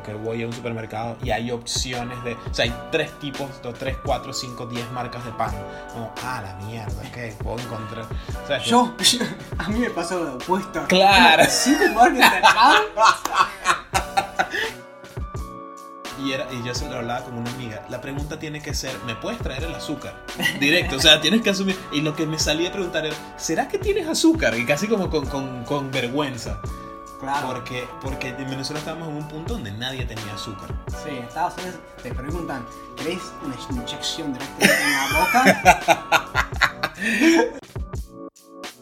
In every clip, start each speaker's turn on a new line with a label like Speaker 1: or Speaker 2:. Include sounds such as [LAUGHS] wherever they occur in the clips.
Speaker 1: o que voy a un supermercado y hay opciones de. O sea, hay tres tipos, dos, tres, cuatro, cinco, diez marcas de pan. Como, ah, la mierda, ok, puedo encontrar. O sea,
Speaker 2: Yo, [LAUGHS] a mí me pasó lo opuesto.
Speaker 1: Claro.
Speaker 2: Cinco marcas de pan.
Speaker 1: Y, era, y yo se lo hablaba con una amiga. La pregunta tiene que ser, ¿me puedes traer el azúcar? Directo, o sea, tienes que asumir. Y lo que me salía a preguntar era, ¿será que tienes azúcar? Y casi como con, con, con vergüenza.
Speaker 2: Claro.
Speaker 1: Porque, porque en Venezuela estábamos en un punto donde nadie tenía azúcar.
Speaker 2: Sí, Estados Unidos te preguntan, ¿querés una inyección directamente en la boca? [LAUGHS]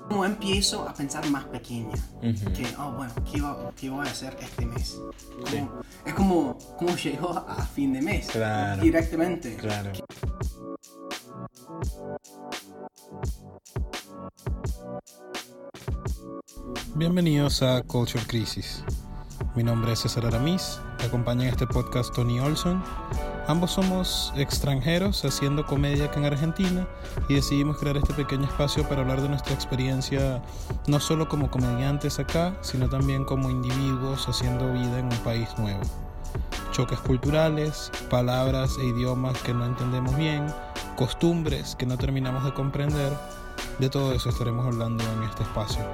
Speaker 2: Como empiezo a pensar más pequeña.
Speaker 1: Ujú.
Speaker 2: Que, oh, bueno, ¿qué, va- qué voy a hacer este mes? Como-
Speaker 1: Sí.
Speaker 2: Es como, como llegó a fin de mes.
Speaker 1: Claro.
Speaker 2: Directamente.
Speaker 1: Claro.
Speaker 3: Bienvenidos a Culture Crisis. Mi nombre es César Aramis, me acompaña en este podcast Tony Olson. Ambos somos extranjeros haciendo comedia acá en Argentina y decidimos crear este pequeño espacio para hablar de nuestra experiencia no solo como comediantes acá, sino también como individuos haciendo vida en un país nuevo. Choques culturales, palabras e idiomas que no entendemos bien, costumbres que no terminamos de comprender, de todo eso estaremos hablando en este espacio.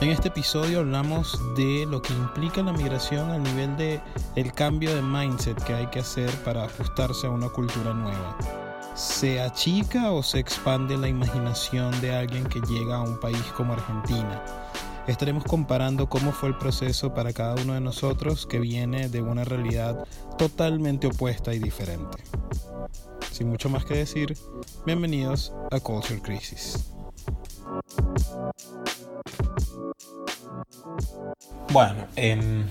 Speaker 3: En este episodio hablamos de lo que implica la migración al nivel de el cambio de mindset que hay que hacer para ajustarse a una cultura nueva. ¿Se achica o se expande la imaginación de alguien que llega a un país como Argentina? Estaremos comparando cómo fue el proceso para cada uno de nosotros que viene de una realidad totalmente opuesta y diferente. Sin mucho más que decir, bienvenidos a Culture Crisis.
Speaker 1: Bueno, em,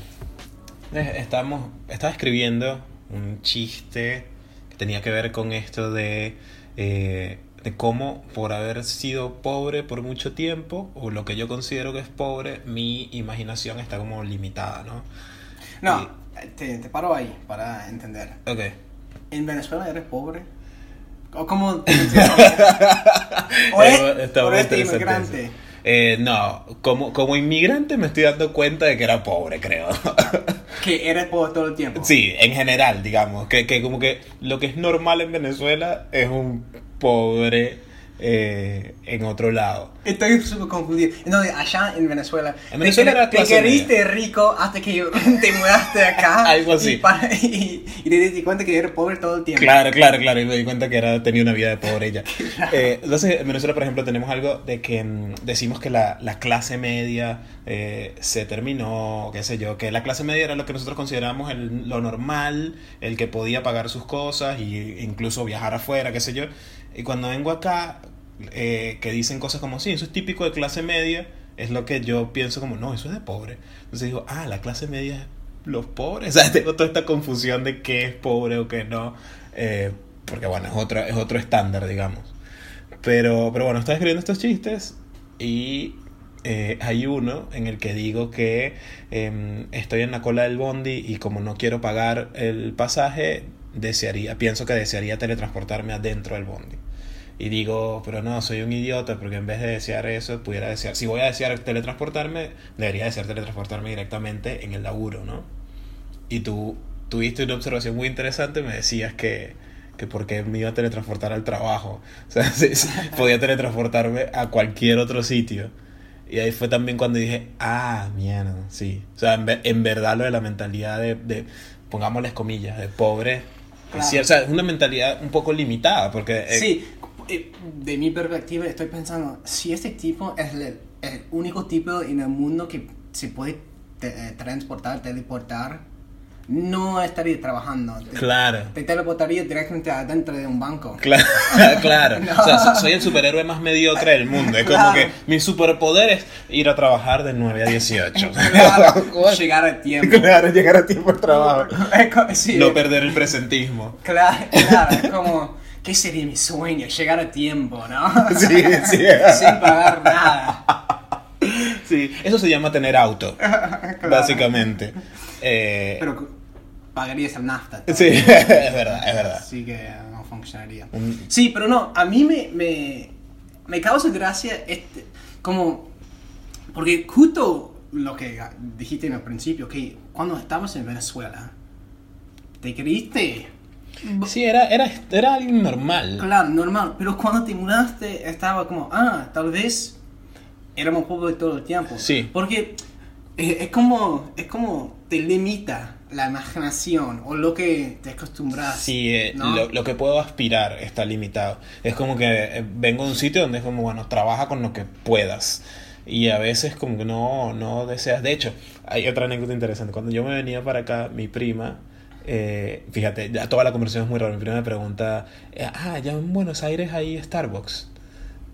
Speaker 1: eh, estamos, estaba escribiendo un chiste que tenía que ver con esto de, eh, de cómo por haber sido pobre por mucho tiempo, o lo que yo considero que es pobre, mi imaginación está como limitada, ¿no?
Speaker 2: No, te, te paro ahí para entender.
Speaker 1: Ok.
Speaker 2: ¿En Venezuela eres pobre? ¿O cómo? [LAUGHS] ¿O es,
Speaker 1: está
Speaker 2: o eres inmigrante?
Speaker 1: Eh, no, como, como inmigrante me estoy dando cuenta de que era pobre, creo. [LAUGHS]
Speaker 2: Que eres pobre todo el tiempo.
Speaker 1: Sí, en general, digamos, que, que como que lo que es normal en Venezuela es un pobre eh, en otro lado.
Speaker 2: Estoy súper confundido. Entonces, allá en Venezuela.
Speaker 1: En Venezuela
Speaker 2: te,
Speaker 1: era
Speaker 2: te queriste rico hasta que [LAUGHS] te mudaste acá. [LAUGHS]
Speaker 1: Algo así.
Speaker 2: Y, pa- [LAUGHS] y- y te diste cuenta que eres pobre todo el tiempo.
Speaker 1: Claro, claro, claro, y me di cuenta que era, tenía una vida de pobre ella. Eh, entonces, en Venezuela, por ejemplo, tenemos algo de que mm, decimos que la, la clase media eh, se terminó, qué sé yo, que la clase media era lo que nosotros consideramos el- lo normal, el que podía pagar sus cosas e incluso viajar afuera, qué sé yo. Y cuando vengo acá, eh, que dicen cosas como, sí, eso es típico de clase media, es lo que yo pienso como, no, eso es de pobre. Entonces digo, ah, la clase media es los pobres. [LAUGHS] O sea, tengo toda esta confusión de qué es pobre o qué no. eh, porque bueno, es otro, es otro estándar, digamos. Pero, pero bueno, estaba escribiendo estos chistes y eh, hay uno en el que digo que em, estoy en la cola del bondi y como no quiero pagar el pasaje, desearía, pienso que desearía teletransportarme adentro del bondi. Y digo, pero no, soy un idiota porque en vez de desear eso, pudiera desear, si voy a desear teletransportarme, debería desear teletransportarme directamente en el laburo, ¿no? Y tú tuviste una observación muy interesante, me decías que, que porque me iba a teletransportar al trabajo. [LAUGHS] O sea, sí, sí, podía teletransportarme a cualquier otro sitio. Y ahí fue también cuando dije, ah, mierda, sí. O sea, en, en verdad lo de la mentalidad de, de pongámosles comillas, de pobre.
Speaker 2: Claro.
Speaker 1: Es cierto, o sea, es una mentalidad un poco limitada, porque... eh,
Speaker 2: Sí, eh, de mi perspectiva estoy pensando, si este tipo es el, el único tipo en el mundo que se puede te- eh, transportar, teleportar, no estaría trabajando. Te,
Speaker 1: Claro.
Speaker 2: te teleportaría directamente adentro de un banco. [LAUGHS]
Speaker 1: Claro, claro. [LAUGHS]
Speaker 2: No.
Speaker 1: O sea, so- soy el superhéroe más mediocre del mundo. Es como que mi superpoder es ir a trabajar de 9 a 18. [LAUGHS]
Speaker 2: Claro, llegar a tiempo.
Speaker 1: Claro, llegar a tiempo al trabajo.
Speaker 2: Sí,
Speaker 1: No perder el presentismo.
Speaker 2: Claro, claro, es como, ¿qué sería mi sueño? Llegar a tiempo, ¿no?
Speaker 1: Sí, sí.
Speaker 2: Sin pagar nada.
Speaker 1: Sí, eso se llama tener auto, básicamente. Eh,
Speaker 2: Pero pagarías el nafta.
Speaker 1: sí, [LAUGHS] es verdad, es verdad.
Speaker 2: Así que no funcionaría.
Speaker 1: Un-
Speaker 2: Sí, pero no, a mí me, me, me causa gracia este, como, porque justo lo que dijiste en el principio, que cuando estabas en Venezuela, te creíste
Speaker 1: Sí, era, era, era algo normal.
Speaker 2: Claro, normal. Pero cuando te mudaste, estaba como, ah, tal vez éramos pobres todo el tiempo.
Speaker 1: Sí.
Speaker 2: Porque eh, es como, es como te limita la imaginación o lo que te acostumbras.
Speaker 1: Sí, eh,
Speaker 2: ¿no?
Speaker 1: lo, lo que puedo aspirar está limitado. Es como que eh, vengo de un sitio donde es como, bueno, trabaja con lo que puedas. Y a veces como que no, no deseas. De hecho, hay otra anécdota interesante. Cuando yo me venía para acá, mi prima, eh, fíjate, ya toda la conversación es muy rara. Mi prima me pregunta, eh, ah, ya en Buenos Aires hay Starbucks.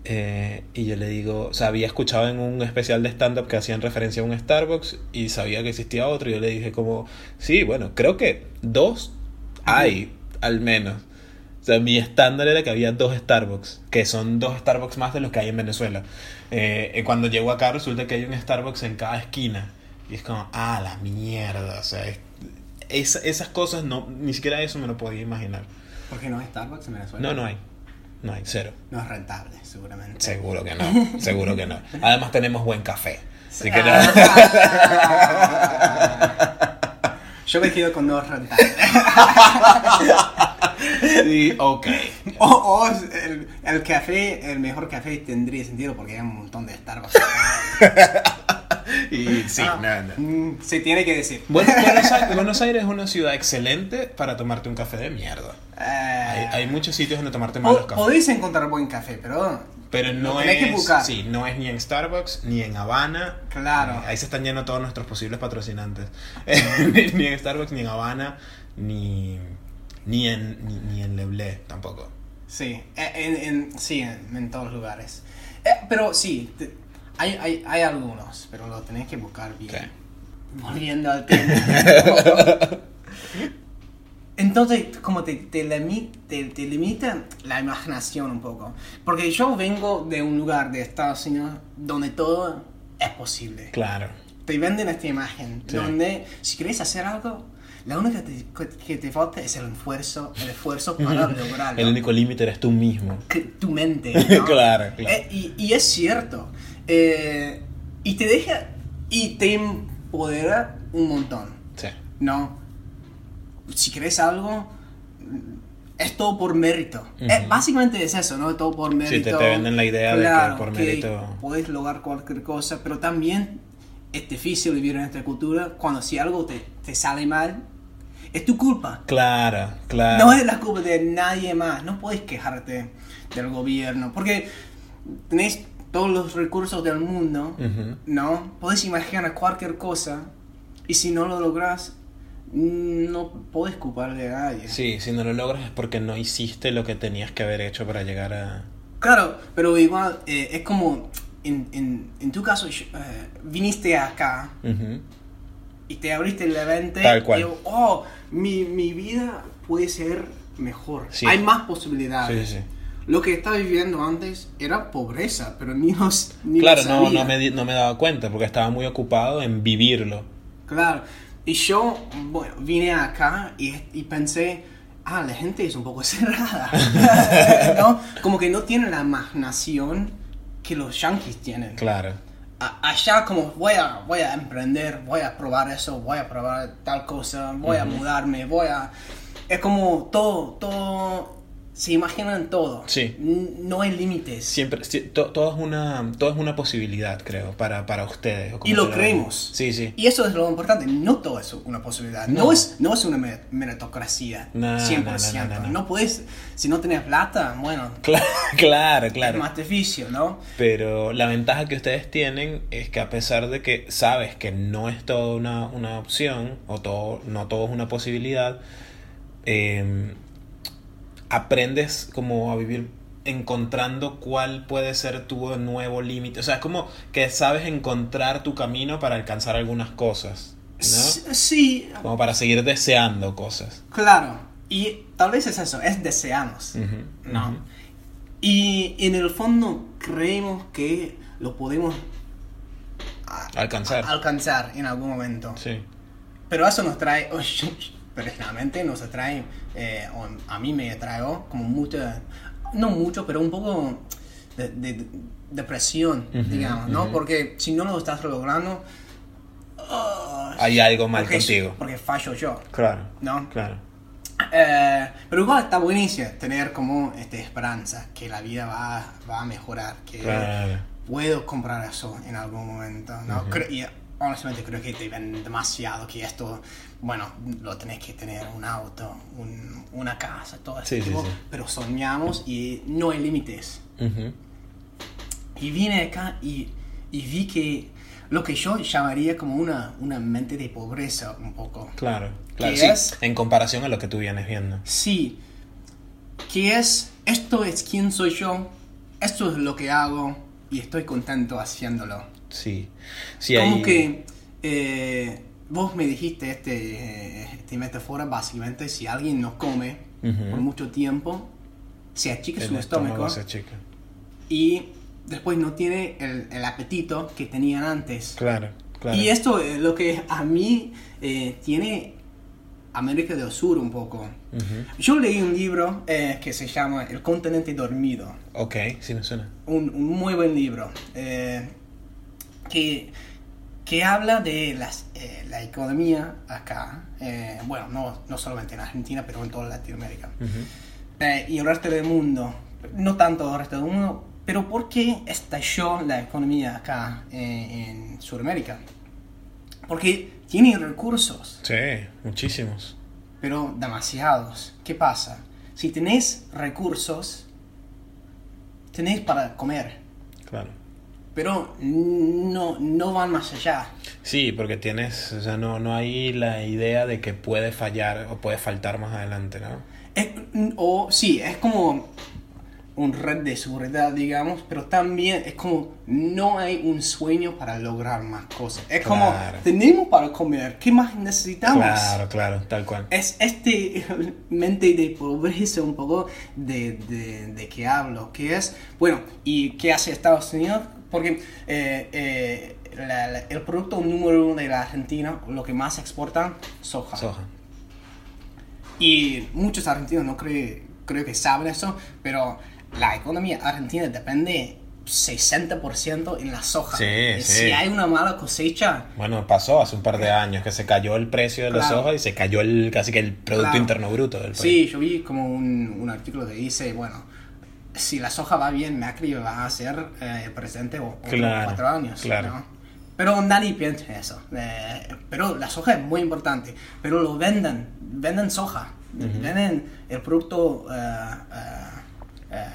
Speaker 1: Eh, y yo le digo, o sea, había escuchado en un especial de stand-up que hacían referencia a un Starbucks y sabía que existía otro. Y yo le dije como, sí, bueno, creo que dos hay, al menos. O sea, mi estándar era que había dos Starbucks, que son dos Starbucks más de los que hay en Venezuela. Eh, eh, cuando llego acá resulta que hay un Starbucks en cada esquina. Y es como, ah, la mierda. O sea, es- esa- esas cosas, no, ni siquiera eso me lo podía imaginar.
Speaker 2: Porque no hay Starbucks en Venezuela.
Speaker 1: No, no hay. No hay, cero.
Speaker 2: No es rentable, seguramente.
Speaker 1: Seguro que no, [LAUGHS] seguro que no. Además tenemos buen café. Así que no. [LAUGHS]
Speaker 2: Yo me quedo con no rentable. [LAUGHS]
Speaker 1: Sí, ok.
Speaker 2: o o el, el café, el mejor café tendría sentido porque hay un montón de Starbucks.
Speaker 1: Y sí,
Speaker 2: Ah,
Speaker 1: no.
Speaker 2: mm, Se tiene que decir.
Speaker 1: Bueno, [LAUGHS] Buenos Aires, Buenos Aires es una ciudad excelente para tomarte un café de mierda.
Speaker 2: Eh,
Speaker 1: Hay, hay muchos sitios donde tomarte malos cafés.
Speaker 2: podéis encontrar buen café, pero
Speaker 1: Pero no es,
Speaker 2: que buscar.
Speaker 1: sí, no es ni en Starbucks, ni en Habana.
Speaker 2: Claro.
Speaker 1: Eh, Ahí se están yendo todos nuestros posibles patrocinantes. [LAUGHS] ni, ni en Starbucks, ni en Habana, ni, ni, en, ni, ni en Leblé tampoco.
Speaker 2: Sí, eh, en, en- sí, en, en todos lugares. Eh, pero sí, te- hay, hay, hay algunos, pero lo tenés que buscar bien.
Speaker 1: Sí.
Speaker 2: Volviendo al tema. [LAUGHS] Entonces, como te, te, limi- te, te limita la imaginación un poco. Porque yo vengo de un lugar de Estados Unidos donde todo es posible.
Speaker 1: Claro.
Speaker 2: Te venden esta imagen
Speaker 1: Sí.
Speaker 2: donde si quieres hacer algo, la única que te, que te falta es el esfuerzo, el esfuerzo para [LAUGHS] lograrlo.
Speaker 1: El único límite eres tú mismo.
Speaker 2: que tu mente. [LAUGHS] ¿no?
Speaker 1: Claro, claro.
Speaker 2: Eh, y, y es cierto. Eh, y te deja. Y te empodera un montón.
Speaker 1: Sí.
Speaker 2: ¿No? Si quieres algo. Es todo por mérito. Básicamente es eso, ¿no? Todo por mérito.
Speaker 1: te- te venden la idea de que
Speaker 2: Claro,
Speaker 1: por mérito-
Speaker 2: Puedes lograr cualquier cosa, pero también es difícil vivir en esta cultura cuando si algo te, te sale mal, es tu culpa.
Speaker 1: Claro, claro.
Speaker 2: No es la culpa de nadie más. No puedes quejarte del gobierno. Porque tenés todos los recursos del mundo,
Speaker 1: Ujú.
Speaker 2: ¿no? Podés imaginar cualquier cosa. Y si no lo logras, no puedes culparle a nadie.
Speaker 1: Sí, si no lo logras es porque no hiciste lo que tenías que haber hecho para llegar a...
Speaker 2: Claro, pero igual eh, es como. En, en, en tu caso, eh, viniste acá
Speaker 1: Ujú.
Speaker 2: y te abriste la mente.
Speaker 1: Tal cual.
Speaker 2: Y oh, mi, mi vida puede ser mejor.
Speaker 1: Sí.
Speaker 2: Hay más posibilidades.
Speaker 1: Sí, sí.
Speaker 2: Lo que estaba viviendo antes era pobreza, pero ni nos ni
Speaker 1: Claro,
Speaker 2: lo
Speaker 1: no,
Speaker 2: sabía.
Speaker 1: no, me, di- no me daba cuenta porque estaba muy ocupado en vivirlo.
Speaker 2: Claro. Y yo, bueno, vine acá y, y pensé, ah, la gente es un poco [LAUGHS] cerrada. [LAUGHS] ¿No? Como que no tiene la imaginación que los yankees tienen.
Speaker 1: Claro.
Speaker 2: A- allá como voy a, voy a emprender, voy a probar eso, voy a probar tal cosa, voy a mudarme, voy a... Es como todo, todo... Se imaginan todo.
Speaker 1: Sí.
Speaker 2: No hay límites.
Speaker 1: Siempre, sí, to- todo, es una, todo es una posibilidad, creo, para, para ustedes.
Speaker 2: Y lo creemos.
Speaker 1: Sí, sí.
Speaker 2: Y eso es lo importante. No todo es una posibilidad. No,
Speaker 1: No.
Speaker 2: es, no es una me- meritocracia.
Speaker 1: No, no,
Speaker 2: 100%.
Speaker 1: no, no,
Speaker 2: puedes... Si no tienes plata, bueno, [LAUGHS]
Speaker 1: Claro, claro,
Speaker 2: es más difícil, ¿no?
Speaker 1: Pero la ventaja que ustedes tienen es que a pesar de que sabes que no es toda una, una opción, o todo, no todo es una posibilidad, eh, aprendes como a vivir encontrando cuál puede ser tu nuevo límite. O sea, es como que sabes encontrar tu camino para alcanzar algunas cosas, ¿no?
Speaker 2: Sí,
Speaker 1: Como para seguir deseando cosas.
Speaker 2: claro. Y tal vez es eso, es deseamos. ¿no? Y en el fondo creemos que lo podemos
Speaker 1: Alcanzar.
Speaker 2: alcanzar en algún momento.
Speaker 1: Sí.
Speaker 2: Pero eso nos trae, [LAUGHS] personalmente nos trae, eh, o a mí me trajo como mucha, no mucho, pero un poco de, de- depresión,
Speaker 1: Ujú,
Speaker 2: digamos, ¿no?
Speaker 1: ujú.
Speaker 2: Porque si no lo estás logrando, "Ah,
Speaker 1: Hay algo mal
Speaker 2: porque-
Speaker 1: contigo.
Speaker 2: Porque fallo yo,
Speaker 1: Claro.
Speaker 2: ¿no?
Speaker 1: Claro.
Speaker 2: Eh, pero igual está buenísimo tener como esta esperanza que la vida va, va a mejorar, que
Speaker 1: Claro.
Speaker 2: puedo comprar eso en algún momento, ¿no? Creo- y honestamente creo que te ven demasiado que esto, bueno, lo tenés que tener un auto, un- una casa, todo eso,
Speaker 1: Sí, sí, sí.
Speaker 2: pero soñamos y no hay límites.
Speaker 1: Ujú.
Speaker 2: Y vine acá y, y vi que lo que yo llamaría como una, una mente de pobreza un poco.
Speaker 1: Claro. Claro.
Speaker 2: ¿Qué
Speaker 1: Sí,
Speaker 2: es?
Speaker 1: En comparación a lo que tú vienes viendo.
Speaker 2: Sí, que es, esto es quién soy yo, esto es lo que hago y estoy contento haciéndolo.
Speaker 1: Sí. Sí,
Speaker 2: Como
Speaker 1: ahí-
Speaker 2: que eh, vos me dijiste este, esta metáfora, básicamente, si alguien no come
Speaker 1: Ujú.
Speaker 2: por mucho tiempo, se achica
Speaker 1: el
Speaker 2: su estómago
Speaker 1: se achica.
Speaker 2: y después no tiene el, el apetito que tenían antes.
Speaker 1: Claro. Claro.
Speaker 2: Y esto es lo que a mí eh, tiene América del Sur un poco.
Speaker 1: Ujú.
Speaker 2: Yo leí un libro eh, que se llama El continente dormido.
Speaker 1: Ok, sí me suena.
Speaker 2: Un, un muy buen libro. eh, que, que habla de las, eh, la economía acá. eh, bueno, no, no solamente en Argentina, pero en toda Latinoamérica.
Speaker 1: Ujú.
Speaker 2: Eh, y el resto del mundo. No tanto el resto del mundo, pero ¿por qué estalló la economía acá eh, en Sudamérica? Porque tiene recursos,
Speaker 1: Sí, muchísimos.
Speaker 2: pero demasiados. ¿Qué pasa? Si tenéis recursos, tenéis para comer,
Speaker 1: Claro.
Speaker 2: Pero no, no van más allá.
Speaker 1: Sí, porque tienes, o sea, no, no hay la idea de que puede fallar o puede faltar más adelante, ¿no?
Speaker 2: Es- o sí, es como un red de seguridad, digamos, pero también es como no hay un sueño para lograr más cosas. Es como
Speaker 1: Claro.
Speaker 2: tenemos para comer, ¿qué más necesitamos?
Speaker 1: Claro, claro, tal cual.
Speaker 2: Es este [LAUGHS] mente de pobreza un poco de, de, de que hablo, que es, bueno, ¿y qué hace Estados Unidos? Porque eh, eh, la- la- el producto número uno de la Argentina, lo que más exportan, soja.
Speaker 1: Soja.
Speaker 2: Y muchos argentinos no creo, creo que saben eso, pero la economía argentina depende 60% en la soja.
Speaker 1: Sí,
Speaker 2: Y
Speaker 1: sí.
Speaker 2: Si hay una mala cosecha,
Speaker 1: Bueno, pasó hace un par de años que se cayó el precio de la
Speaker 2: Claro.
Speaker 1: soja y se cayó el, casi que el Producto
Speaker 2: Claro.
Speaker 1: Interno Bruto del país.
Speaker 2: sí, yo vi como un, un artículo que dice, bueno, si la soja va bien, Macri va a ser eh, presidente o
Speaker 1: Claro,
Speaker 2: cuatro años.
Speaker 1: claro.
Speaker 2: ¿no? Pero nadie piensa eso. Eh, pero la soja es muy importante. Pero lo venden, venden soja. Venden el producto, eh, eh, eh,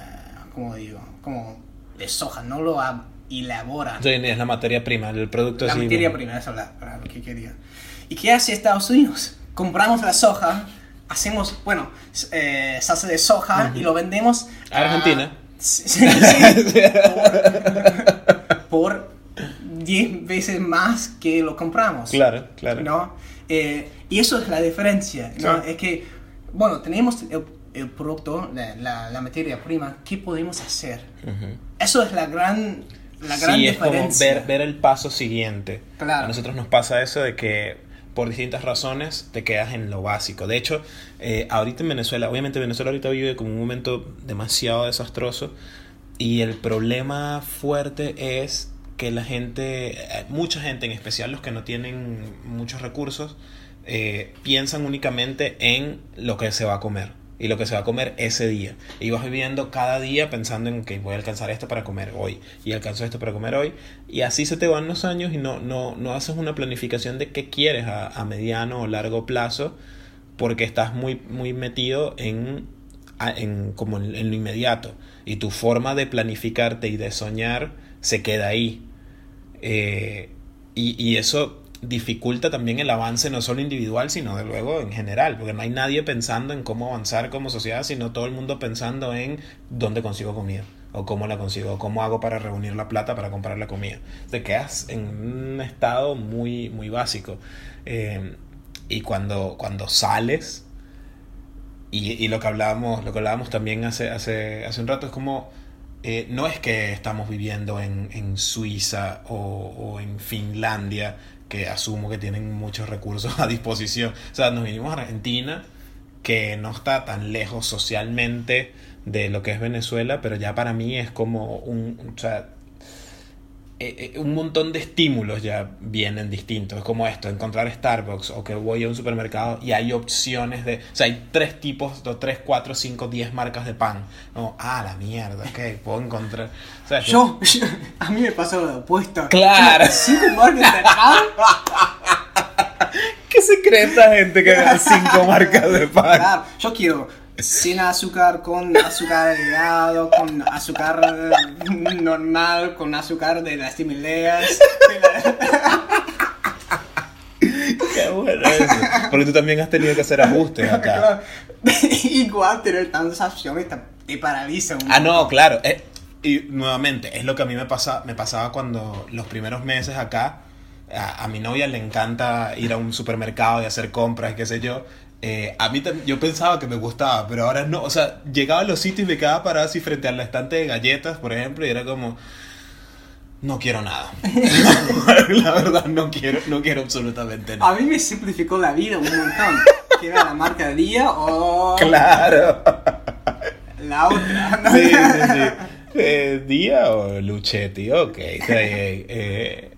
Speaker 2: ¿cómo digo? Como de soja, no lo ab- elaboran.
Speaker 1: Sí, es la materia prima, el producto
Speaker 2: La
Speaker 1: así,
Speaker 2: materia
Speaker 1: bueno.
Speaker 2: prima, eso es lo que quería. ¿Y qué hace Estados Unidos? Compramos la soja, hacemos, bueno, eh, salsa de soja y lo vendemos
Speaker 1: A Argentina.
Speaker 2: Sí, sí, sí, [LAUGHS] por, por 10 veces más que lo compramos.
Speaker 1: Claro, claro.
Speaker 2: ¿no? Eh, y eso es la diferencia, ¿no? Es que, bueno, tenemos el, el producto, la, la- la materia prima, ¿qué podemos hacer?
Speaker 1: Ujú.
Speaker 2: Eso es la gran, la gran
Speaker 1: sí, es como
Speaker 2: diferencia.
Speaker 1: ver, ver el paso siguiente.
Speaker 2: Claro.
Speaker 1: A nosotros nos pasa eso de que por distintas razones te quedas en lo básico. De hecho, eh, ahorita en Venezuela, obviamente Venezuela ahorita vive como un momento demasiado desastroso y el problema fuerte es que la gente, eh, mucha gente, en especial los que no tienen muchos recursos, eh, piensan únicamente en lo que se va a comer y lo que se va a comer ese día. Y vas viviendo cada día pensando en que voy a alcanzar esto para comer hoy y alcanzo esto para comer hoy. Y así se te van los años y no, no, no haces una planificación de qué quieres a, a mediano o largo plazo porque estás muy, muy metido en, en, como en, en lo inmediato. Y tu forma de planificarte y de soñar se queda ahí. Eh, y, y eso dificulta también el avance no solo individual, sino de luego en general, porque no hay nadie pensando en cómo avanzar como sociedad, sino todo el mundo pensando en dónde consigo comida, o cómo la consigo, o cómo hago para reunir la plata para comprar la comida. Te quedas en un estado muy, muy básico. Eh, y cuando, cuando sales, y, y lo que hablábamos, lo que hablábamos también hace, hace, hace un rato es como eh, no es que estamos viviendo en, en Suiza o, o en Finlandia, que asumo que tienen muchos recursos a disposición. O sea, nos vinimos a Argentina, que no está tan lejos socialmente de lo que es Venezuela, pero ya para mí es como un... O sea, eh, eh, un montón de estímulos ya vienen distintos. Como esto, encontrar Starbucks o que voy a un supermercado y hay opciones de... O sea, hay tres tipos, dos, tres, cuatro, cinco, diez marcas de pan. No, ah, la mierda, ok, puedo encontrar... O sea,
Speaker 2: Yo, yo- a mí me pasó lo opuesto.
Speaker 1: Claro.
Speaker 2: Cinco marcas de pan. [LAUGHS]
Speaker 1: ¿Qué se cree esta gente que da cinco [LAUGHS] marcas de pan?
Speaker 2: Claro, yo quiero sin azúcar, con azúcar agregado, con azúcar normal, con azúcar de las Himaleas.
Speaker 1: Qué bueno eso. Porque tú también has tenido que hacer ajustes [LAUGHS] acá. [LAUGHS]
Speaker 2: Igual tener tantas opciones te, te paraliza un
Speaker 1: Ah, no, claro. eh, y nuevamente, es lo que a mí me, pasa, me pasaba cuando los primeros meses acá, a, a mi novia le encanta ir a un supermercado y hacer compras, qué sé yo. Eh, a mí yo pensaba que me gustaba, pero ahora no. O sea, llegaba a los sitios y me quedaba parado así frente al estante de galletas, por ejemplo, y era como... No quiero nada. [LAUGHS] la verdad, no quiero, no quiero absolutamente nada.
Speaker 2: A mí me simplificó la vida un montón. Que era la marca del día o
Speaker 1: Claro.
Speaker 2: la otra. ¿no?
Speaker 1: Sí, sí, sí. Eh, ¿Día o Luchetti? Ok, bien. Eh,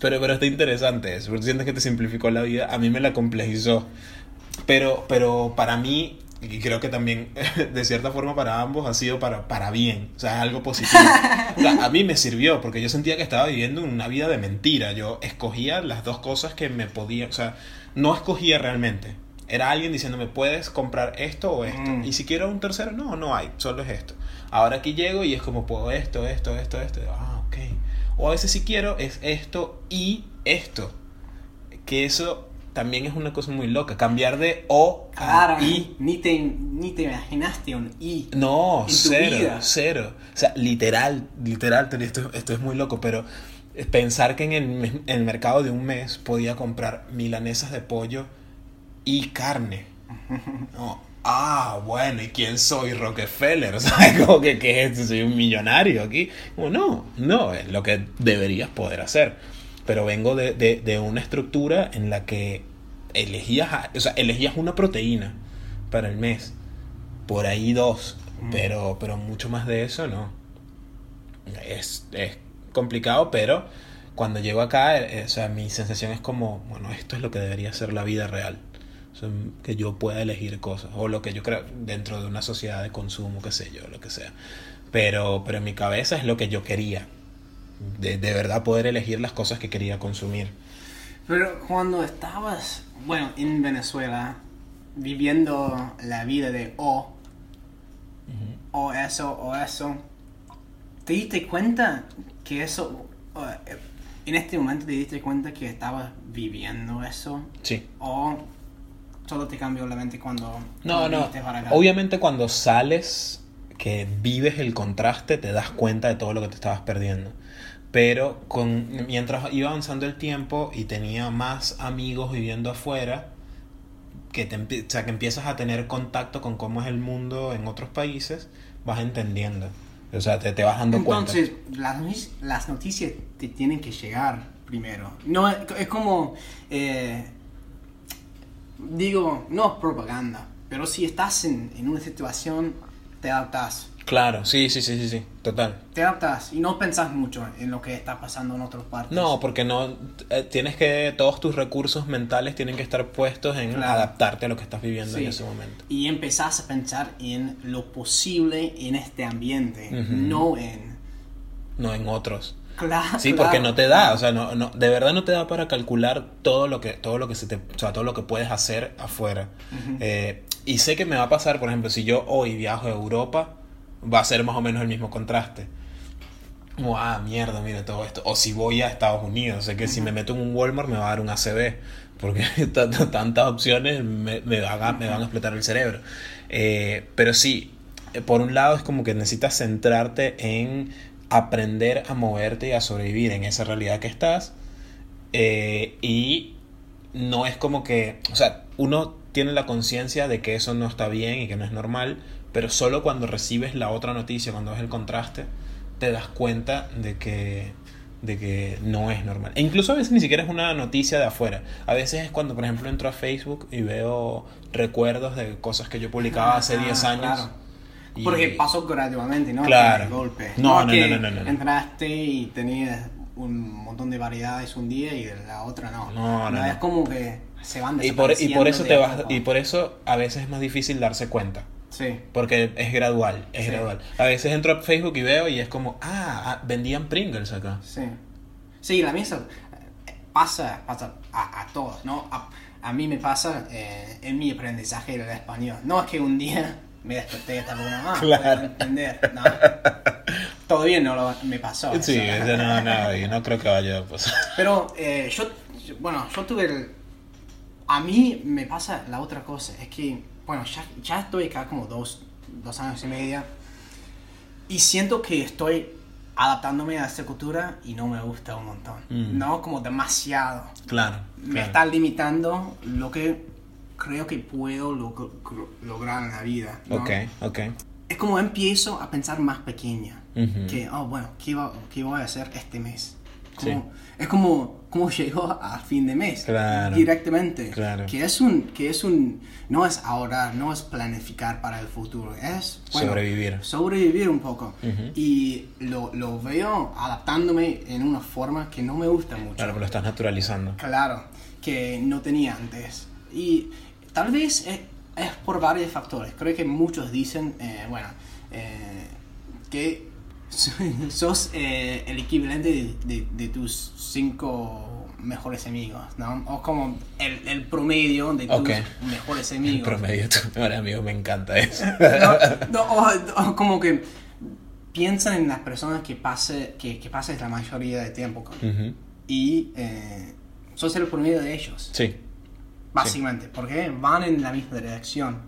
Speaker 1: pero, pero está interesante eso, sientes que te simplificó la vida. A mí me la complejizó. Pero, pero para mí, y creo que también [LAUGHS] de cierta forma para ambos ha sido para, para bien. O sea, es algo positivo. O sea, a mí me sirvió, porque yo sentía que estaba viviendo una vida de mentira. Yo escogía las dos cosas que me podía, o sea, no escogía realmente. Era alguien diciéndome, puedes comprar esto o esto.
Speaker 2: Mm.
Speaker 1: Y si quiero un tercero, no, no hay, solo es esto. Ahora aquí llego y es como, puedo esto, esto, esto, esto. Ah, ok. O a veces si quiero es esto y esto. Que eso también es una cosa muy loca. Cambiar de o a i.
Speaker 2: ni te, ni te imaginaste un I.
Speaker 1: No,
Speaker 2: en tu
Speaker 1: cero,
Speaker 2: vida.
Speaker 1: cero. O sea, literal, literal, esto, esto es muy loco, pero pensar que en el, en el mercado de un mes podía comprar milanesas de pollo y carne. [LAUGHS] No. Ah, bueno, ¿y quién soy? Rockefeller, [LAUGHS] o sea, como que, ¿qué es esto? Soy un millonario aquí. Como, no, no, es lo que deberías poder hacer. Pero vengo de, de- de una estructura en la que elegías, a- o sea, elegías una proteína para el mes por ahí dos, pero, pero mucho más de eso no. Es, es complicado, pero cuando llego acá, eh, o sea, mi sensación es como, bueno, esto es lo que debería ser la vida real. O sea, que yo pueda elegir cosas, o lo que yo creo dentro de una sociedad de consumo, qué sé yo, lo que sea. Pero, pero en mi cabeza es lo que yo quería. De, de verdad poder elegir las cosas que quería consumir.
Speaker 2: Pero cuando estabas, bueno, en Venezuela, viviendo la vida de o, o eso, o eso, ¿te diste cuenta que eso, eh, en este momento te diste cuenta que estabas viviendo eso?
Speaker 1: Sí.
Speaker 2: ¿O solo te cambió la mente cuando
Speaker 1: No, no.
Speaker 2: viniste para acá?
Speaker 1: Obviamente cuando sales, que vives el contraste, te das cuenta de todo lo que te estabas perdiendo. Pero con, mientras iba avanzando el tiempo y tenía más amigos viviendo afuera, que, te, o sea, que empiezas a tener contacto con cómo es el mundo en otros países, vas entendiendo. O sea, te, te vas dando cuenta.
Speaker 2: Entonces, las, las noticias te tienen que llegar primero. No, es como, eh, digo, no es propaganda, pero si estás en, en una situación, te adaptas.
Speaker 1: Claro, sí, sí, sí, sí, sí, total.
Speaker 2: Te adaptas y no pensás mucho en lo que está pasando en otras partes.
Speaker 1: No, porque no eh, tienes que todos tus recursos mentales tienen que estar puestos en
Speaker 2: Claro.
Speaker 1: adaptarte a lo que estás viviendo
Speaker 2: Sí.
Speaker 1: en ese momento.
Speaker 2: Y empezás a pensar en lo posible en este ambiente,
Speaker 1: Ujú.
Speaker 2: no en...
Speaker 1: No en otros.
Speaker 2: Claro,
Speaker 1: Sí, porque no te da, o sea, no, no, de verdad no te da para calcular todo lo que, todo lo que se te, o sea, todo lo que puedes hacer afuera. Eh, y sé que me va a pasar, por ejemplo, si yo hoy viajo a Europa, va a ser más o menos el mismo contraste. Como, ah, mierda, mira todo esto. O si voy a Estados Unidos, sé que si me meto en un Walmart me va a dar un ACB, porque [LAUGHS] tantas opciones me, me van a, me van a explotar el cerebro. Eh, pero sí, eh, por un lado es como que necesitas centrarte en aprender a moverte y a sobrevivir en esa realidad que estás. Eh, y no es como que, o sea, uno tiene la conciencia de que eso no está bien y que no es normal, pero solo cuando recibes la otra noticia, cuando ves el contraste, te das cuenta de que, de que no es normal. E incluso a veces ni siquiera es una noticia de afuera. A veces es cuando, por ejemplo, entro a Facebook y veo recuerdos de cosas que yo publicaba hace
Speaker 2: Ah,
Speaker 1: 10 años.
Speaker 2: claro.
Speaker 1: Y-
Speaker 2: Porque pasó gradualmente, ¿no?
Speaker 1: Claro.
Speaker 2: De golpe.
Speaker 1: No, no,
Speaker 2: que
Speaker 1: no, no, no, no.
Speaker 2: Entraste y tenías un montón de variedades un día y de la otra no.
Speaker 1: No, no,
Speaker 2: Es como que se van
Speaker 1: Y por, y por eso te vas
Speaker 2: poco.
Speaker 1: y por eso a veces es más difícil darse cuenta.
Speaker 2: Sí.
Speaker 1: Porque es gradual, es
Speaker 2: Sí.
Speaker 1: gradual. A veces entro a Facebook y veo y es como, ah, ah, vendían Pringles acá.
Speaker 2: Sí. Sí, la misa eh, pasa, pasa a, a todos, ¿no? A, a mí me pasa eh, en mi aprendizaje del español. No es que un día me desperté y estaba como, ah,
Speaker 1: Claro.
Speaker 2: entender, [LAUGHS] ¿no? Todavía no lo, me pasó.
Speaker 1: Sí,
Speaker 2: eso.
Speaker 1: no, no, y no creo que vaya a pasar. [LAUGHS]
Speaker 2: Pero eh, yo, yo- bueno, yo tuve el... A mí me pasa la otra cosa, es que, bueno, ya, ya estoy acá como dos, dos años y media y siento que estoy adaptándome a esta cultura y no me gusta un montón,
Speaker 1: Mm.
Speaker 2: ¿no? Como demasiado.
Speaker 1: Claro.
Speaker 2: Me
Speaker 1: claro.
Speaker 2: está limitando lo que creo que puedo log- lograr en la vida, ¿no?
Speaker 1: Ok, ok.
Speaker 2: Es como empiezo a pensar más pequeña. Que, oh, bueno, ¿qué, va- qué voy a hacer este mes? Como-
Speaker 1: Sí.
Speaker 2: Es como, como [LAUGHS] llegó al fin de mes.
Speaker 1: Claro.
Speaker 2: Directamente.
Speaker 1: Claro.
Speaker 2: Que es un, que es un, no es ahorrar, no es planificar para el futuro, es bueno,
Speaker 1: Sobrevivir.
Speaker 2: Sobrevivir un poco.
Speaker 1: Ujú.
Speaker 2: Y lo, lo veo adaptándome en una forma que no me gusta mucho.
Speaker 1: Claro, pero lo estás naturalizando.
Speaker 2: Claro, que no tenía antes. Y tal vez es, es por varios factores. Creo que muchos dicen, eh, bueno, eh, que [LAUGHS] sos eh, el equivalente de, de- de tus cinco mejores amigos, ¿no? O como el, el promedio de tus
Speaker 1: Ok.
Speaker 2: mejores [LAUGHS]
Speaker 1: El
Speaker 2: amigos.
Speaker 1: promedio de tu mejor amigo me encanta eso.
Speaker 2: No, [LAUGHS] no, o, o como que piensan en las personas que pase, que, que pases la mayoría de tiempo con.
Speaker 1: Ujú.
Speaker 2: Y eh, sos el promedio de ellos.
Speaker 1: Sí,
Speaker 2: Básicamente, porque van en la misma dirección.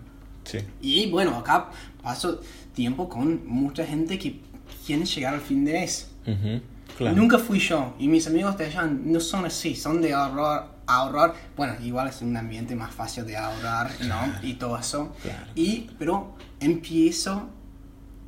Speaker 1: sí.
Speaker 2: Y bueno, acá paso tiempo con mucha gente que quiere llegar al fin de mes.
Speaker 1: Ujú, Claro.
Speaker 2: Nunca fui yo. Y mis amigos de allá no son así, son de ahorrar. ahorrar. Bueno, igual es un ambiente más fácil de ahorrar, ¿no? Y todo eso.
Speaker 1: Claro.
Speaker 2: Y, pero empiezo,